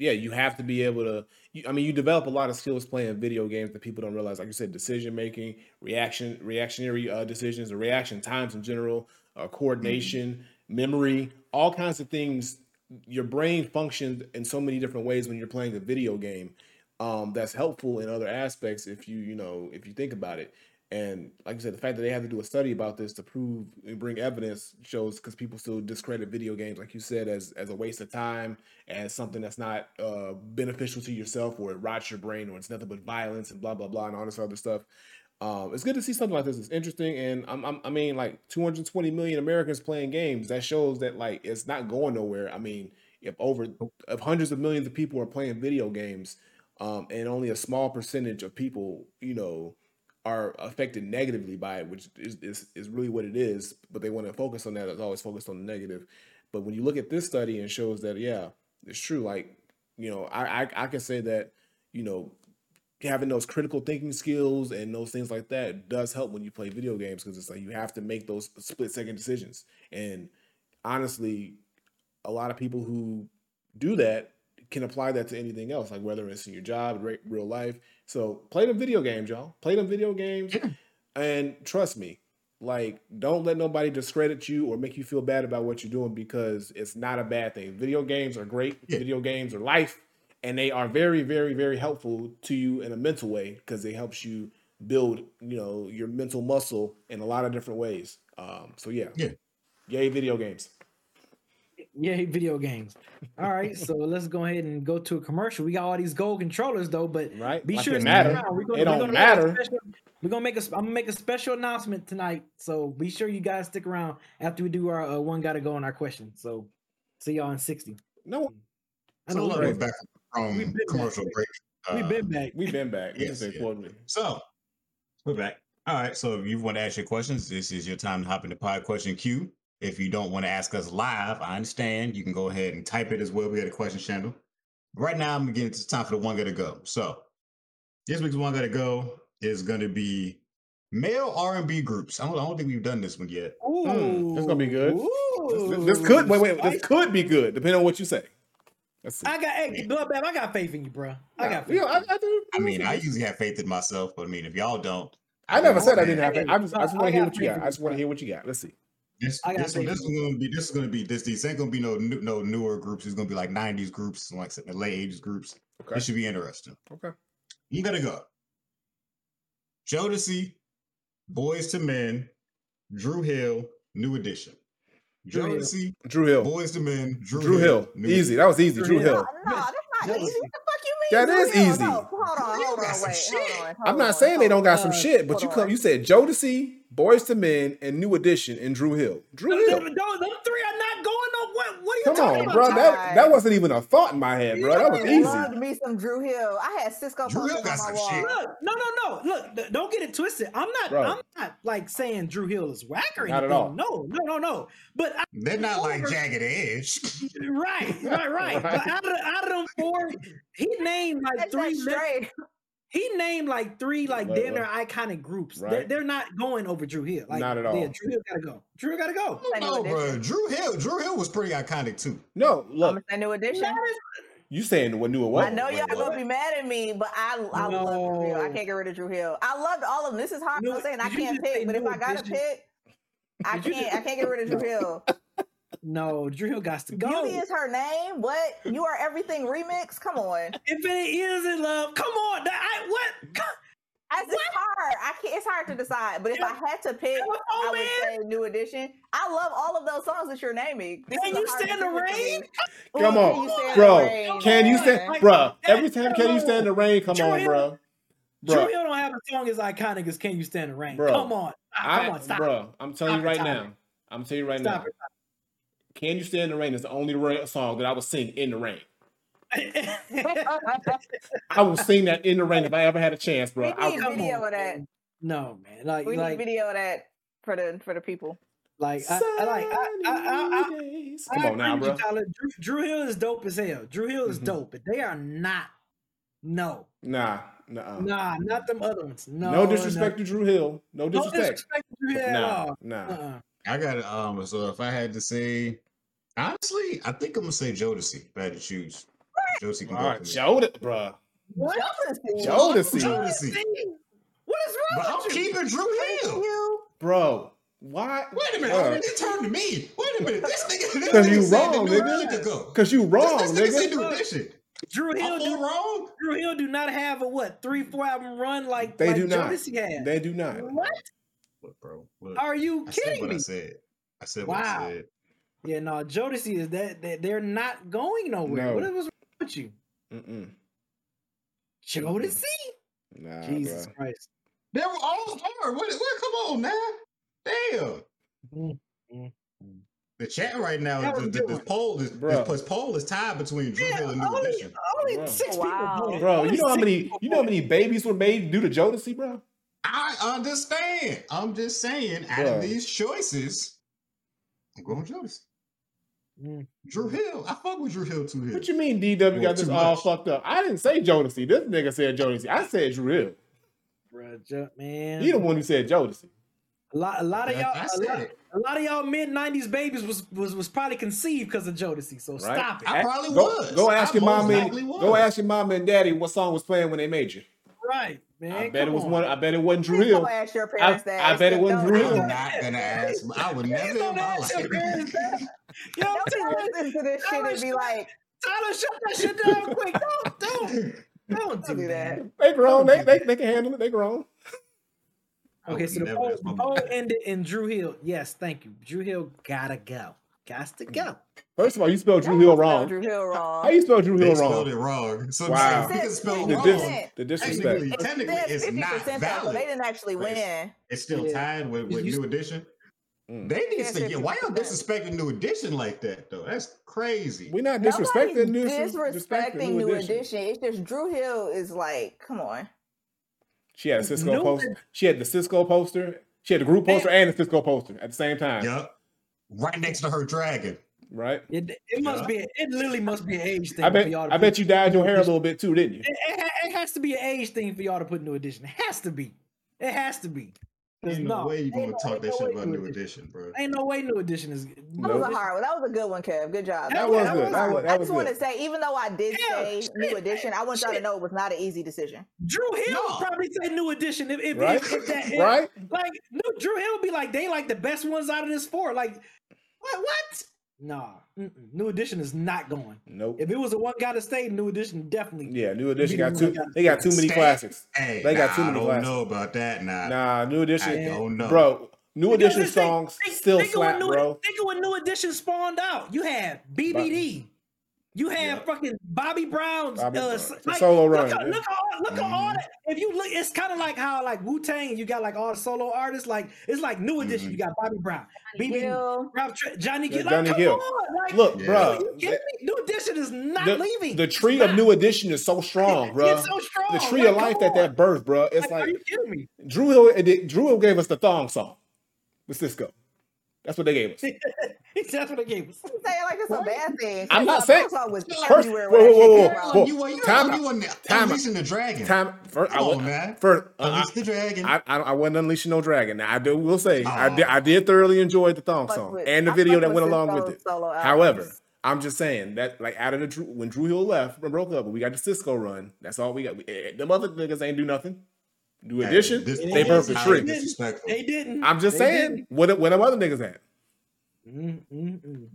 yeah, you have to be able to. You, I mean, you develop a lot of skills playing video games that people don't realize. Like you said, decision making, reaction, reactionary uh, decisions, or reaction times in general, uh, coordination, mm-hmm. memory, all kinds of things. Your brain functions in so many different ways when you're playing a video game, um, that's helpful in other aspects if you you know if you think about it And like I said, the fact that they had to do a study about this to prove and bring evidence shows because people still discredit video games, like you said, as as a waste of time, as something that's not uh, beneficial to yourself, or it rots your brain, or it's nothing but violence and blah blah blah and all this other stuff. Um, it's good to see something like this. It's interesting, and I'm, I'm, I mean, like 220 million Americans playing games. That shows that like it's not going nowhere. I mean, if over if hundreds of millions of people are playing video games, um, and only a small percentage of people, you know, are affected negatively by it, which is, is, is really what it is. But they want to focus on that. It's always focused on the negative. But when you look at this study and shows that, yeah, it's true. Like, you know, I, I, I can say that, you know, having those critical thinking skills and those things like that does help when you play video games because it's like you have to make those split second decisions. And honestly, a lot of people who do that can apply that to anything else, like whether it's in your job, real life. So play them video games, y'all. Play them video games, [CLEARS THROAT] and trust me, like don't let nobody discredit you or make you feel bad about what you're doing because it's not a bad thing. Video games are great. Yeah. Video games are life, and they are very, very, very helpful to you in a mental way because it helps you build, you know, your mental muscle in a lot of different ways. Um, so yeah, yeah, yay, video games. Yay, video games. All right, so [LAUGHS] let's go ahead and go to a commercial. We got all these gold controllers though, but right, be like sure to matter. We're gonna, it don't we're matter. Special, we're gonna make a. I'm gonna make a special announcement tonight, so be sure you guys stick around after we do our uh, one got to go on our question. So see y'all in sixty. No, I know. So back from commercial back. break. Uh, We've been back. We've been back. Yes, yeah. So we're back. All right. So if you want to ask your questions, this is your time to hop into pod question queue. If you don't want to ask us live, I understand. You can go ahead and type it as well. We got a question channel. Right now, I'm getting to time for the one gotta go. So this week's one gotta go is gonna be male R&B groups. I don't, I don't think we've done this one yet. Ooh, mm, it's gonna be good. This, this, could wait, wait. This could be good, depending on what you say. I got hey, blood I got faith in you, bro. I got faith. Yeah, I, I, do. I mean, I usually have faith in myself, but I mean, if y'all don't, I never said I didn't have faith. I just, I just want to hear what you got. I just want to hear what you got. Let's see. This this, one, this is gonna be this is gonna be this these ain't gonna be no no newer groups. It's gonna be like '90s groups, like the late '80s groups. Okay. This should be interesting. Okay. You gotta go. Jodeci, Boyz II Men, Dru Hill, New Edition. Jodeci, Dru Hill, Boyz II Men, Drew, Dru Hill. Hill. Easy. That was easy. Dru Hill. Hill. No, that's not easy. What the fuck you mean? That is easy. hold on, hold on, wait, hold on. I'm not saying they don't got some shit, but you come. You said Jodeci, Boyz II Men, and New Edition, and Dru Hill. Dru Hill. Those, those three are not going no. What, what are you talking about? Come talking on, about? bro. That that wasn't even a thought in my head, bro. That was easy. Loved me some Dru Hill. I had Sisqó Dru Hill got some shit. Look, no, no, no. Look, don't get it twisted. I'm not. Bro. I'm not like saying Dru Hill is whack or anything. Not at all. No, no, no, no. But I, they're not over, like Jagged Edge. [LAUGHS] right, right, right. [LAUGHS] but out of out of them four, he named like That's three. straight he named like three like right, damn near iconic groups. Right. They're, they're, not going over Dru Hill. Like, not at all. Yeah, Dru Hill gotta go. Dru gotta go. No, bro. Dru Hill. Dru Hill was pretty iconic too. No, look. I'm new edition. You saying what new what? I know y'all gonna be mad at me, but I I no. love Dru Hill. I can't get rid of Dru Hill. I loved all of them. This is hard. I'm saying I can't pick, but if I gotta pick, I can't. I can't get rid of Dru Hill. [LAUGHS] No, Dru Hill got to go. Beauty is her name. What? You are everything remix. Come on. Infinite is in love. Come on. I, what? I, it's hard. I can't. It's hard to decide. But if I had to pick, on, I would man. say New Edition. I love all of those songs that you're naming. This can you stand the rain? Come Ooh, on, can bro. Can you stand, bro? Every time, can you stand the rain? Come on, bro. Bro. Dru Hill don't have a song as iconic as "Can You Stand the Rain." Bro. Come on, ah, come on, stop, bro. I'm telling stop you right now. I'm telling you right stop now. It. Can You Stand in the Rain is the only song that I would sing in the rain. [LAUGHS] I will sing that in the rain if I ever had a chance, bro. We need video of that. No, man. Like we like, need video of that for the for the people. Like I, I like I, I, I, I Come on now, bro. Dru, Dru Hill is dope as hell. Dru Hill is mm-hmm. dope, but they are not. No. Nah. Nah. Nah, not them other ones. No. No disrespect no. to Dru Hill. No disrespect. No disrespect to Dru Hill. Nah. Nah. Uh-uh. I got. Um. So if I had to say, honestly, I think I'm gonna say Jodeci. If I had to choose, Jodeci can All go right, Jodeci, bro. What? Jodeci. Jodeci. What is wrong but I'm with you? keeping Dru Hill. Bro, why? Wait a minute. Bro. It turned to me. Wait a minute. This nigga. Because you wrong, nigga. Because you wrong, this, this nigga. nigga. Say new edition. Dru Hill do wrong. Dru Hill do not have a what three four album run like They like do not. Jodeci had. They do not. What? Look, bro. Look, Are you I said kidding what me? I said. I said what Wow. I said. Yeah, no, Jodeci is that, that they're not going nowhere. No. What was wrong with you? Mm-mm. Jodeci? Nah, Jesus bro. Christ. They were all hard. What, what, come on man. Damn. Mm, mm, mm. The chat right now, That was the, the, this one. poll, this, Bruh. this poll is tied between Dru Yeah, Hill and New only, Edition. only Bro. six Wow. people voted. Bro, Only you know how many people you know how many babies were made due to Jodeci, bro? I understand. I'm just saying, out Bruh. of these choices, I'm going Jodeci. Mm. Dru Hill. I fuck with Dru Hill too here. What you mean DW Well, got this too all much. fucked up? I didn't say Jodeci. This nigga said Jodeci. I said Dru Hill. Bruh, man. He the one who said Jodeci. A lot, a lot of y'all, I a said lot, it. a lot of y'all mid '90s babies was was was probably conceived because of Jodeci. So Right? stop it. I probably go, was. Go ask I your most mama. And, was. go ask your mama and daddy what song was playing when they made you. Right, man. I bet it was on. one. I bet it wasn't Dru Please Hill. don't ask your parents I- that. I bet it wasn't Dru Hill. I'm not gonna ask. [LAUGHS] I would never in don't my ask your parents that. [LAUGHS] Yo, Don't be Tyler, listening to this shit and be shut- like, Tyler, shut that shit down quick. Don't, don't, [LAUGHS] don't don't do do that. that. They grown. They, they they can handle it. They grown. Okay, so the never poll, the poll ended in Dru Hill. Yes, thank you. Dru Hill gotta go. Gots to mm. go. First of all, you spelled Dru Y'all Hill spelled wrong. Dru Hill wrong. How you spell Dru They Hill spelled wrong? it wrong. [LAUGHS] So Wow. if you can spell The, wrong, dis- the disrespect. technically, It technically said it's not 50% though, valid. they didn't actually But it's- win. It's still Yeah. tied with, with New Edition. Mm. They need to get. Why y'all 50%. disrespecting New Edition like that though? That's crazy. We're not disrespecting New disrespecting New Edition. It's just Dru Hill is like, come on. She had a Sisqó New poster. She had the Sisqó poster. She had the group poster and the Sisqó poster at the same time. Yup. Right next to her dragon. Right. It, it must Yeah. be. It literally must be an age thing. I for bet. y'all to I bet you dyed your hair a little bit too, didn't you? It, it, it has to be an age thing for y'all to put New Edition. It has to be. It has to be. Ain't no, no, way you ain't gonna no- talk that no shit about New New Edition- Edition, bro. Ain't no way New Edition is. That Nope. was a hard one. That was a good one, Kev. Good job. That That was that good. That was, I that was just want to say, even though I did Yeah, say shit, New Edition, I want y'all to know it was not an easy decision. Dru Hill No. would probably say New Edition if, if, Right. if, if that if- Right. like New, Dru Hill would be like they like the best ones out of this four. Like what? What? Nah, mm-mm. New Edition is not going. Nope. If it was a one guy to stay, New Edition definitely. Yeah, New Edition got one too. They got too many Stay. classics. Hey, They got too many I don't classics. know about that. Nah, Nah, New Edition. I don't know. Bro, New Because Edition it's songs think- still think of slap, New, bro. Think of when New Edition spawned out. You have BBD. You have Yeah. fucking Bobby Brown's Bobby uh, Brown. s- The solo look run, At, yeah. Look at all, look at all that. If you look, it's kind of like how like Wu Tang. You got like all the solo artists. Like it's like New Edition. Mhm. You got Bobby Brown, BBD, Gill. Ralph Tra- Johnny Yeah, Gill. Johnny like, Gill. Come on, like, Look, Yeah. bro. are you kidding me? New Edition is not The, leaving. the tree It's of not. New Edition is so [LAUGHS] strong, bro. It's so strong. The tree Like, of life come that that birth, bro. It's Like, are you kidding me? Dru Hill. Dru Hill gave us the thong song with Sisqó. That's what they gave us. [LAUGHS] That's what they gave us. You say it like it's a bad thing. I'm not saying- off, was First- whoa, whoa, whoa, whoa, whoa. you, you, Time you, out. you Time unleashing the dragon. Time first. I, Come wa- on, man. first uh, Unleash the dragon. I, I, I wasn't unleashing no dragon. Now I do will say I did I did thoroughly enjoy the thong song with- and the I video that went with along with it. solo However, albums. I'm just saying that like out of the Dru, when Dru Hill left and broke up, we got the Sisqó run. That's all we got. We, eh, them other niggas ain't do nothing. New Hey, edition, this they poll is birthed a highly tree. Disrespectful. They didn't. I'm just They saying didn't. what what them other niggas at. Mm, mm, mm.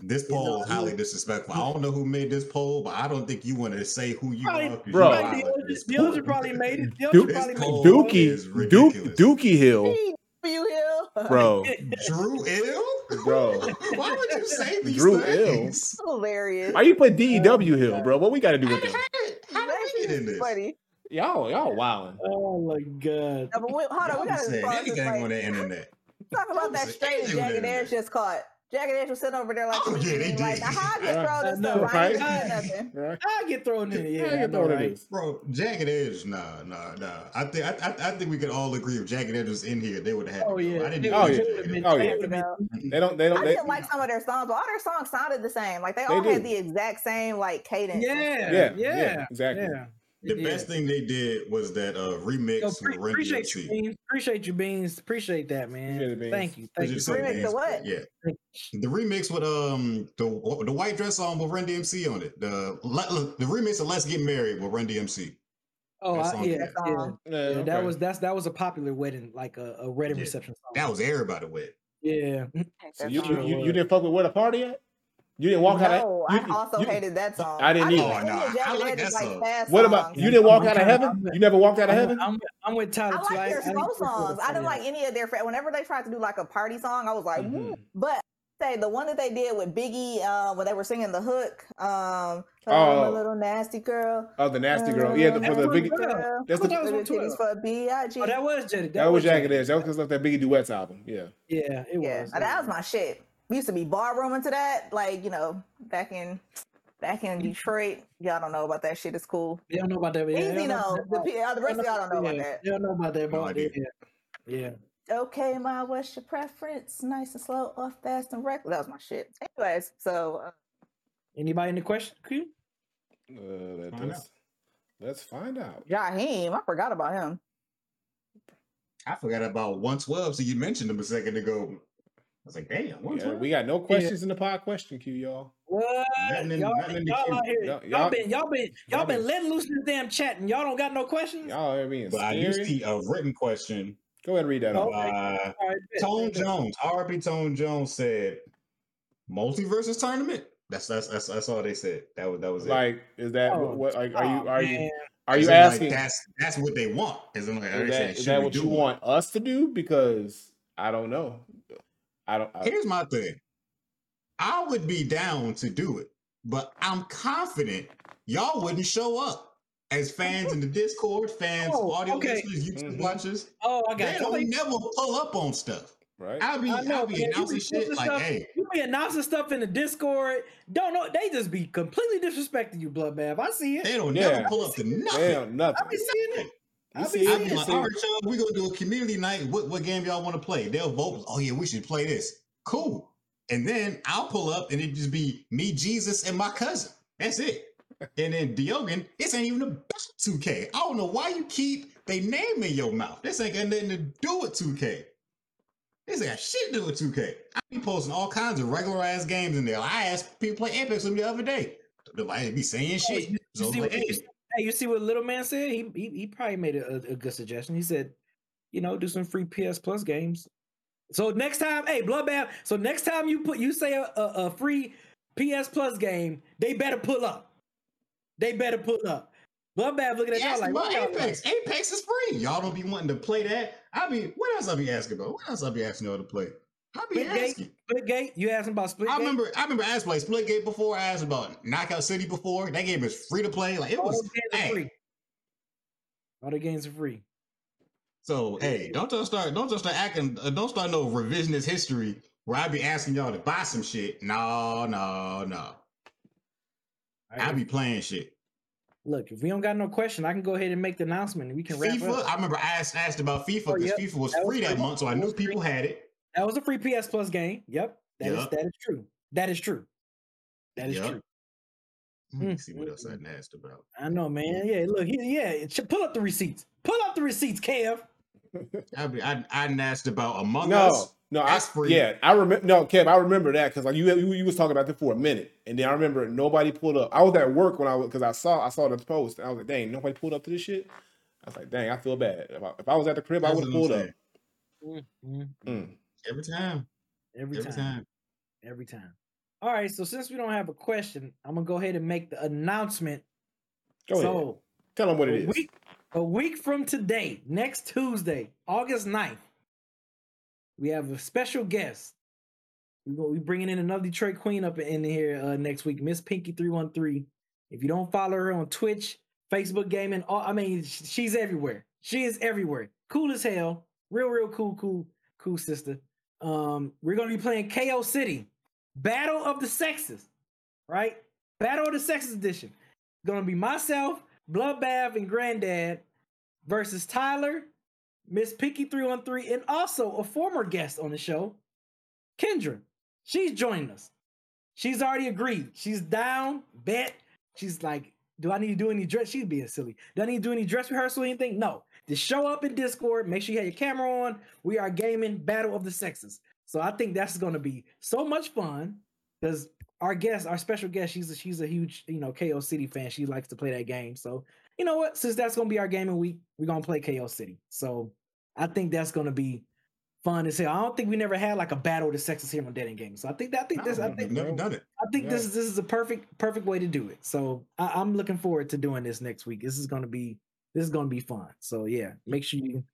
This poll is highly disrespectful. I don't know who made this poll, but I don't think you want to say who you Probably, are. 'cause you Bro. know probably the this the poll. probably made it. The Duke- probably made poll it. Dookie, is Duke, ridiculous. Dookie Hill, Hey, you [LAUGHS] Hill. bro, Dru Ill? bro. Why would you say these Dru things? Hilarious. Why you put DW Hill, bro? What we got to do with did, them? how did, how That did we shit get in this? funny. Y'all, y'all wilding. Oh my god. No, but we, hold on, we gotta saying this, anything like, on the internet. talk about that straight anything Jagged Edge just caught. Jagged Edge was sitting over there like, Oh, yeah, they like now how I get Right. [LAUGHS] thrown I and know, stuff? I right? nothing. [LAUGHS] Right? I get thrown in. Yeah, Yeah, I you know, know it right? Bro, Jagged Edge, nah, nah, nah. I think I, I, I think we could all agree if Jagged Edge was in here, they would have. Oh yeah. I didn't They Oh, yeah. Jagged been- Edge. Oh, yeah. They don't. They don't. I They, didn't like some of their songs, but all their songs sounded the same. Like they all They had the exact same like cadence. Yeah, Yeah, yeah, yeah, yeah, exactly. Yeah. The Yeah. best thing they did was that uh, remix Yo, pre- appreciate you, Beans. Appreciate you, Beans. Appreciate that, man. Appreciate Beans. Thank you. Thank you. Remix names. of what? Yeah, the remix with um the the white dress song with Run DMC on it. The le- the remix of Let's Get Married with Run DMC. Oh, That I, yeah, yeah. yeah. Yeah, Yeah, okay. that was that's that was a popular wedding, like a, a wedding Yeah. reception song. That was everybody with. yeah. So you, you, you, you didn't fuck with where the party at? You didn't walk out No, of. You, I also you- hated that song. I didn't think either. Oh, Any nah, I like that song. fast What about you? Didn't walk out of heaven. I'm- You never walked out of I'm, heaven. I'm, I'm with Tyler I too. like their I, I slow think songs. I didn't like any of their. Whenever they tried to do like a party song, I was like, Mm-hmm. But say the one that they did with Biggie uh, when they were singing the hook. Um, oh, Oh. I'm a little nasty girl. Oh, the nasty girl. Yeah, the, for the That's big. what- girl. That's the- that was Little titties for B.I.G. Oh, that was Jetty. That was Jagged Edge. That was because of that Biggie Duets album. Yeah. Yeah, it yeah, was. now that was my shit. We used to be barrooming to that, like you know, back in back in Detroit. Y'all don't know about that shit. It's cool. They don't know about that. Yeah, Easy they know. The, about- pe- the rest of y'all don't know about yeah, that. They don't know about that. No but yeah, yeah. Okay, ma, what's your preference? Nice and slow, or fast and reckless? That was my shit. Anyways, so uh, Anybody in the question? Q? Uh, let Find us, let's find out. Jaheim, I forgot about him. I forgot about 112, so you mentioned him a second ago. I was like, damn, Yeah, 112. we got no questions in the pod question queue, y'all. What? In- y'all, been, y'all been, y'all y'all been been- letting loose in the damn chat, and y'all don't got no questions. Y'all are being but I do scary. see a written question Go ahead and read that. Oh, off. okay. by All right, bet, Tone bet, bet. Jones. RP Tone Jones said, MultiVersus tournament? That's that's that's, that's all they said. That was that was it. Like, is that Oh, what? what like, are you are man. you are you in, like, asking? that's that's what they want. As like, is they saying, that, is should that what do you want us to do? Because I don't know. I don't. I, Here's my thing. I would be down to do it, but I'm confident y'all wouldn't show up as fans in the Discord, fans, Oh, audio okay. listeners, YouTube Mhm. watchers. Oh, I They got you. don't never pull up on stuff. right. I'll be, I know, I'll be man. Announcing be shit like, stuff- hey, You be announcing stuff in the Discord. Don't know. They just be completely disrespecting you, Bloodbath. I see it. they don't Yeah. never pull up to nothing. Damn, nothing. I be seeing it. I You be see I'll be like, all right, y'all, we're gonna do a community night. What, what game y'all want to play? They'll vote. Oh yeah, we should play this. Cool. And then I'll pull up and it just be me, Jesus, and my cousin. That's it. And then Diogen, this ain't even about 2K. I don't know why you keep they name in your mouth. This ain't got nothing to do with 2K. This ain't got shit to do with 2K. I be posting all kinds of regular ass games in there. I asked people to play Apex with me the other day. They're like, be saying Hey, shit. you, So you I see like, hey, you, hey, you see what little man said? He he, he probably made a, a good suggestion. He said, you know, do some free PS Plus games. So next time, hey, Bloodbath. So next time you put you say a, a, a free PS Plus game, they better pull up. They better pull up. Bloodbath looking at y'all like, about what y'all Apex. like? Apex is free. Y'all don't be wanting to play that. I be what else I be asking about? What else I be asking y'all to play? I be Splitgate? asking. Splitgate? You asking about Splitgate? I remember I remember I asked about Splitgate before. I asked about Knockout City before. That game is free to play. Like it All was free. All the games are free. So hey, don't just start don't just start acting uh, don't start no revisionist history where I be asking y'all to buy some shit. No, no, no. I be playing shit. Look, if we don't got no question, I can go ahead and make the announcement and we can wrap FIFA, up. I remember I asked, asked about FIFA Oh, because yep. FIFA was was free that month, so I knew people had it. That was a free PS Plus game. Yep. that is Yep. that is true. That is true. That is Yep. true. Let me Mm, see what mm, else I done asked about. I know, man. Yeah, look, he, yeah. Pull up the receipts. Pull up the receipts, Kev. I, be- I, I done asked about Among No, Us. no, I, That's free. yeah, I remember. No, Kev, I remember that because like you, you, you was talking about it for a minute, and then I remember nobody pulled up. I was at work when I was because I saw I saw the post, and I was like, dang, nobody pulled up to this shit. I was like, dang, I feel bad. If I, if I was at the crib, I would have pulled up. Mm, mm, Mm. Every time. Every, Every time. time. Every time. All right. So since we don't have a question, I'm gonna go ahead and make the announcement. Go ahead, so tell them what it is. a week, a week from today, next Tuesday, August 9th, we have a special guest. We go, we bringing in another Detroit Queen up in here uh, next week, Miss Pinky three one three. If you don't follow her on Twitch, Facebook gaming, all, I mean, she's everywhere. She is everywhere. Cool as hell. Real, real cool, cool, cool sister. Um, we're gonna be playing KO City, Battle of the Sexes, right? Battle of the Sexes edition. Gonna be myself, Bloodbath, and Granddad versus Tyler, Miss Pinky 313, and also a former guest on the show, Kendra. She's joining us. She's already agreed. She's down, bet. She's like, do I need to do any dress? She's being silly. Do I need to do any dress rehearsal or anything? No. Just show up in Discord. Make sure you have your camera on. We are gaming Battle of the Sexes. So I think that's going to be so much fun because our guest, our special guest, she's a, she's a huge you know KO City fan. She likes to play that game. So you know what? Since that's going to be our gaming week, we're going to play KO City. So I think that's going to be fun to say. I don't think we never had like a battle of the sexes here on Dead End Gaming. So I think that I think this I think never done it. I think this is this is a perfect perfect way to do it. So I, I'm looking forward to doing this next week. This is gonna be this is gonna be fun. So yeah, make sure you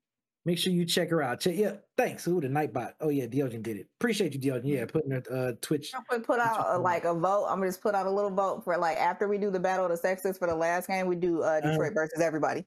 make sure you check her out. Check yeah, thanks. Who the Nightbot? Oh yeah, Diogen did it. Appreciate you, Diogen. Yeah, putting her uh Twitch. I'm gonna put out uh, like a vote. I'm gonna just put out a little vote for like after we do the battle of the sexes for the last game, we do uh Uh-huh. Detroit versus everybody.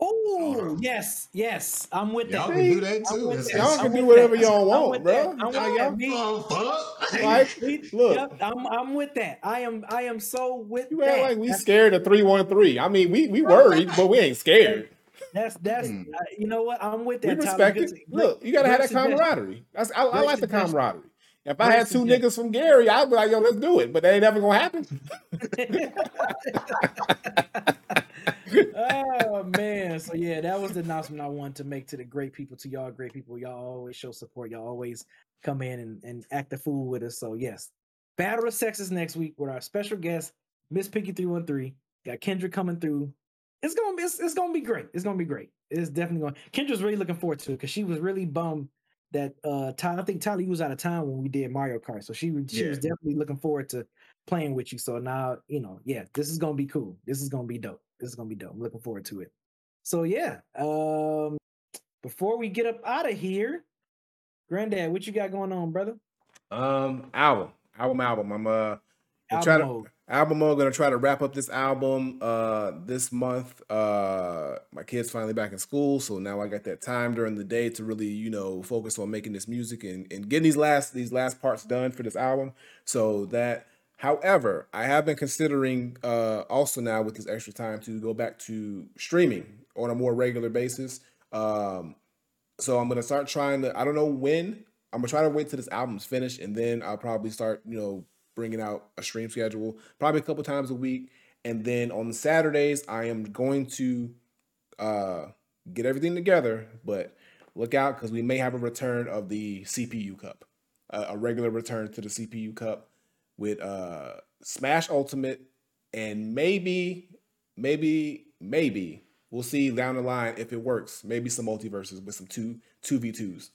Oh yes, yes, I'm with Y'all that. can do that I'm too. with that. Y'all can I'm do whatever that. y'all I'm want, with bro. that. I'm with Y'all- that. [LAUGHS] Like, we- look, yep, I'm I'm with that. I am I am so with you that. act like we That's- scared of three one three. I mean, we we worried, but we ain't scared. That's that's Hmm. uh, you know what I'm with that. Tyler. respect it. Look, you gotta have that camaraderie. That's I, I like the camaraderie. If I had two niggas from Gary, I'd be like, yo, let's do it. But that ain't never gonna happen. [LAUGHS] [LAUGHS] oh man, so yeah, that was the announcement I wanted to make to the great people, to y'all great people. Y'all always show support. Y'all always come in and, and act the fool with us. So yes, Battle of Sexes next week with our special guest, Miss Pinky three one three. Got Kendra coming through. It's gonna be it's, it's gonna be great. It's gonna be great. It's definitely going. Kendra's really looking forward to it because she was really bummed that uh Tyler. I think Tyler was out of town when we did Mario Kart, so she was- she was definitely looking forward to playing with you. So now you know, yeah, this is gonna be cool. This is gonna be dope. This is gonna be dope. I'm looking forward to it. So yeah, um, before we get up out of here, Granddad, what you got going on, brother? Um, album, album, album. I'm uh, I'm Album trying to album mode. Gonna try to wrap up this album uh this month. Uh, my kids finally back in school, so now I got that time during the day to really you know focus on making this music and and getting these last these last parts done for this album. So that. However, I have been considering uh also now with this extra time to go back to streaming on a more regular basis. Um, so I'm gonna start trying to. I don't know when. I'm gonna try to wait till this album's finished, and then I'll probably start, you know, bringing out a stream schedule, probably a couple times a week. And then on Saturdays, I am going to uh, get everything together. But look out because we may have a return of the CPU Cup, a regular return to the CPU Cup with uh, Smash Ultimate, and maybe, maybe, maybe we'll see down the line if it works. Maybe some MultiVersus with some two two v twos.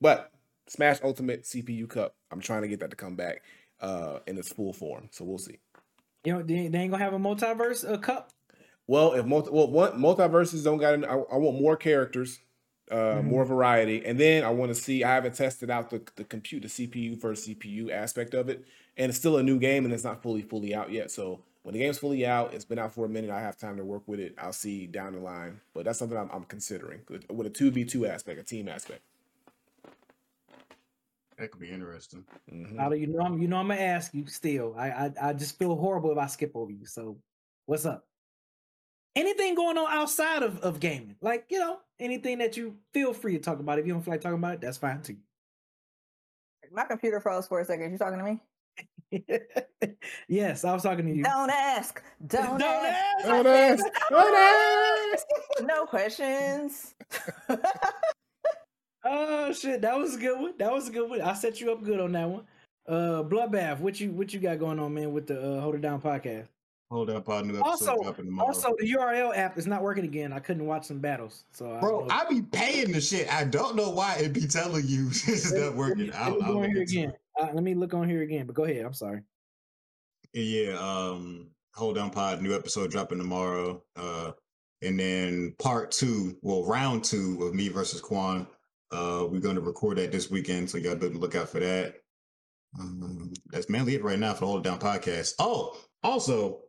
But Smash Ultimate CPU Cup, I'm trying to get that to come back uh, in its full form. So we'll see. You know, they, they ain't gonna have a multiverse uh, cup. Well, if multi, well, one, MultiVersus don't got, I, I want more characters, uh, Mm-hmm. more variety, and then I want to see. I haven't tested out the the compute, the CPU versus CPU aspect of it, and it's still a new game and it's not fully fully out yet. So when the game's fully out, it's been out for a minute. I have time to work with it. I'll see down the line, but that's something I'm, I'm considering with, with a two v two aspect, a team aspect. That could be interesting. Mhm. Tyler, you know, I'm you know I'm gonna ask you still. I, I I just feel horrible if I skip over you. So, what's up? Anything going on outside of, of gaming? Like you know, anything that you feel free to talk about. If you don't feel like talking about it, that's fine too. My computer froze for a second. You talking to me? [LAUGHS] yes, I was talking to you. Don't ask. Don't, [LAUGHS] Don't ask. ask. Don't ask. Don't ask. [LAUGHS] No questions. Oh shit, that was a good one. That was a good one. I set you up good on that one. Uh, bloodbath. What you what you got going on, man? With the uh, Hold It Down podcast. Hold up, our new episode Also, dropping tomorrow. also the URL app is not working again. I couldn't watch some battles. So I Bro, don't. I be paying the shit. I don't know why it be telling you it's not working. Let me, I'll, let me I'll go on look here again. Uh, let me look on here again. But go ahead. I'm sorry. Yeah, um, Hold Down Pod, new episode dropping tomorrow. Uh, and then part two, well, round two of me versus Quan. Uh, we're going to record that this weekend, so y'all better look out for that. Um, that's mainly it right now for the Hold It Down podcast. Oh, also,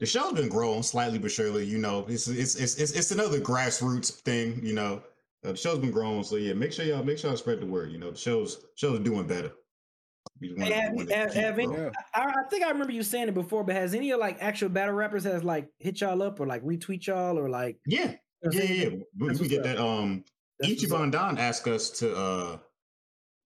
the show's been growing slightly but surely. You know, it's it's it's it's, it's another grassroots thing. You know, uh, the show's been growing, so yeah, make sure y'all make sure y'all spread the word. You know, the show's show's doing better. We just wanna- Hey, have, have, have any. Yeah. I, I think I remember you saying it before, but has any of like actual battle rappers has like hit y'all up or like retweet y'all or like Yeah, you know what I'm yeah, yeah. We, we get up. that. Um, That's what's. Ichiban Don asked us to uh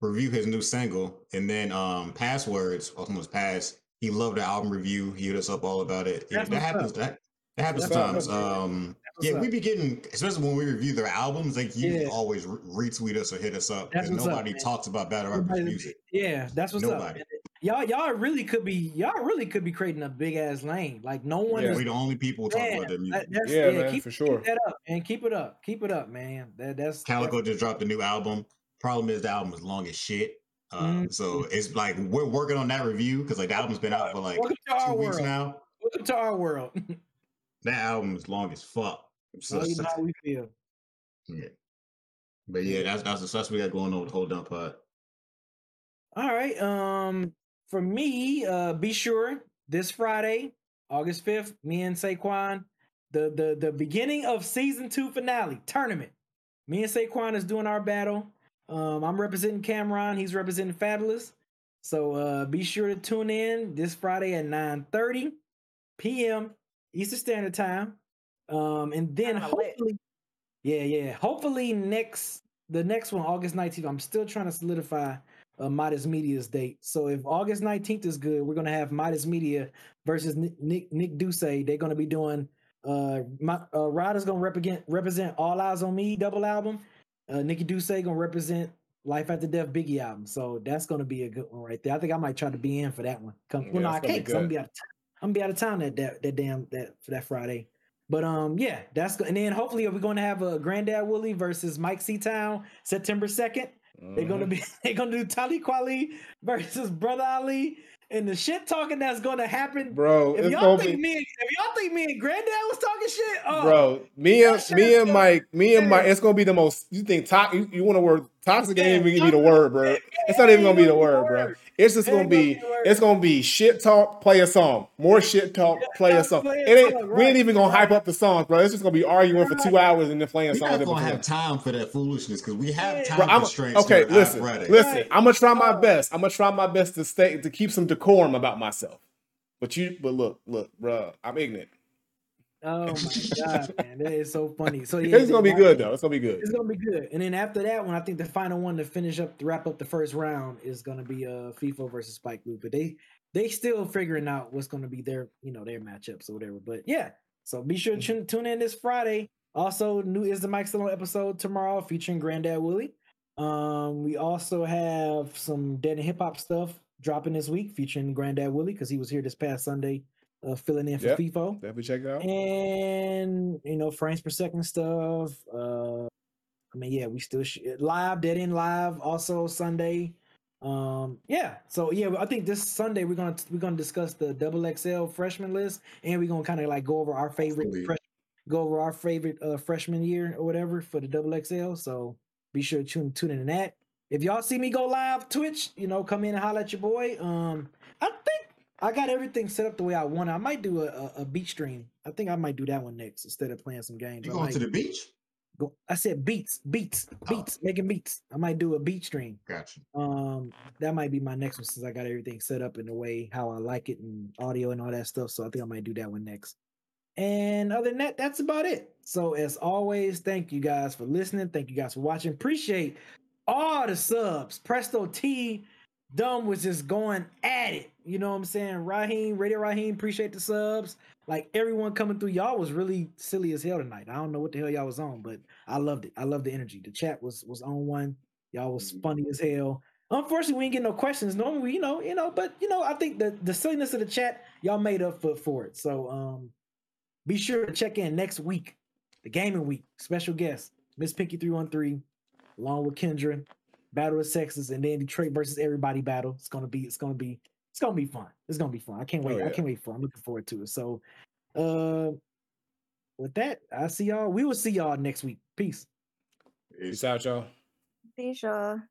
review his new single, and then um, Passwords, almost pass. He loved the album review. He hit us up all about it. Yeah, that happens. up. That that happens That's sometimes. up. Um, That's yeah, what's we be getting, especially when we review their albums. Like you Yeah. always re- retweet us or hit us up That's because what's up, nobody man. talks about battle rappers' music. Yeah, that's what's Nobody. up. y'all y'all really could be y'all really could be creating a big ass lane. Like no one Yeah. is We the only people talking Man, about their that- music. that's, Yeah, yeah, man, keep, for keep sure. that up, man. Keep it up. Keep it up, man. That that's Calicoe just dropped a new album. Problem is the album is long as shit. Uh, Mm. So it's like we're working on that review because like the album's been out for like Welcome to two weeks world. now. Welcome to our world. [LAUGHS] That album is long as fuck. So, you know how we feel. yeah. But yeah, that's that's the stuff we got going on with Hold Down Pod. All right. Um, for me, uh, be sure this Friday, August fifth, me and Saquon, the the the beginning of season two finale tournament. Me and Saquon is doing our battle. Um, I'm representing Cam'ron. He's representing Fabolous. So uh, be sure to tune in this Friday at 9:30 p.m. Eastern Standard Time. Um, and then Kinda lit. hopefully, yeah, yeah. Hopefully next the next one, August 19th. I'm still trying to solidify uh, Modest Media's date. So if August 19th is good, we're gonna have Modest Media versus Nick Nick, Nick Duce. They're gonna be doing uh my uh Ryder's gonna represent represent All Eyez on Me double album. Uh Nikki Duce gonna represent Life After Death Biggie album. So that's gonna be a good one right there. I think I might try to be in for that one. Come Yeah, well no, I that's gonna be can't 'cause I'm gonna be out of town. I'm gonna be out of town that that, that damn that for that Friday. But um, yeah, that's good. And then hopefully we're going to have a Granddad Willie versus Mike Seatown September second. They're gonna mm-hmm. be [LAUGHS] they're gonna do Talib Kweli versus Brother Ali, and the shit talking that's gonna happen. bro. If y'all think me, and- if y'all think me and Granddad was talking shit, oh, bro. Me and me and Mike, me and Mike. It's gonna be the most. You think to, you, you want to word toxic? ain't even gonna be the word, bro. It's not even gonna be the gonna be the word, bro. It's just gonna be. be the word. It's gonna be shit talk. Play a song. More [LAUGHS] shit talk. Play a song. It ain't. We ain't even gonna hype up the songs, bro. It's just gonna be arguing for two hours and then playing songs. We're songs. not gonna have time for that foolishness because we have time Bro, I'm constraints. okay. Listen, listen. I'm gonna try my best. I'm gonna try my best to stay to keep some decorum about myself. But you, but look, look, bro. I'm ignorant. Oh my god, man, that is so funny. So yeah, it's gonna be good though. It's gonna be good. It's gonna be good. And then after that one, I think the final one to finish up to wrap up the first round is gonna be uh FIFA versus Spike Lee. But they they still figuring out what's gonna be their you know their matchups or whatever. But yeah, so be sure to tune, tune in this Friday. Also, new is the Mike Stallone episode tomorrow featuring Granddad Willie. Um, we also have some Dead End Hip Hop stuff dropping this week featuring Granddad Willie because he was here this past Sunday, uh, filling in for Yep. FIFO. Definitely check it out. and you know frames per second stuff uh i mean yeah we still sh- live dead in live also sunday. Um yeah so yeah i think this sunday we're gonna we're gonna discuss the double xl freshman list and we're gonna kind of like go over our favorite fresh, go over our favorite uh freshman year or whatever for the double xl so be sure to tune tune in to that. If y'all see me go live twitch you know come in and holler at your boy. Um i think I got everything set up the way I want. I might do a, a, a beat stream. I think I might do that one next instead of playing some games. You going to the beach? go, I said beats, beats, Oh. beats, making beats. I might do a beat stream. Gotcha. Um, that might be my next one since I got everything set up in the way how I like it and audio and all that stuff. So I think I might do that one next. And other than that, that's about it. So as always, thank you guys for listening. Thank you guys for watching. Appreciate all the subs. Presto T Dumb was just going at it. You know what I'm saying? Raheem, Radio Raheem, appreciate the subs. Like everyone coming through, y'all was really silly as hell tonight. I don't know what the hell y'all was on, but I loved it. I loved the energy. The chat was was on one. Y'all was Mhm. funny as hell. Unfortunately, we didn't get no questions. Normally, you know, you know, but you know, I think the the silliness of the chat, y'all made up for for it. So um be sure to check in next week, the gaming week, special guest, Miss Pinky 313, along with Kendra, Battle of Sexes, and then Detroit versus everybody battle. It's gonna be, it's gonna be, it's gonna be fun. It's gonna be fun. I can't wait. Oh, I can't wait for it. I'm looking forward to it. So uh with that, I see y'all. We will see y'all next week. Peace. Peace out, y'all. Be sure.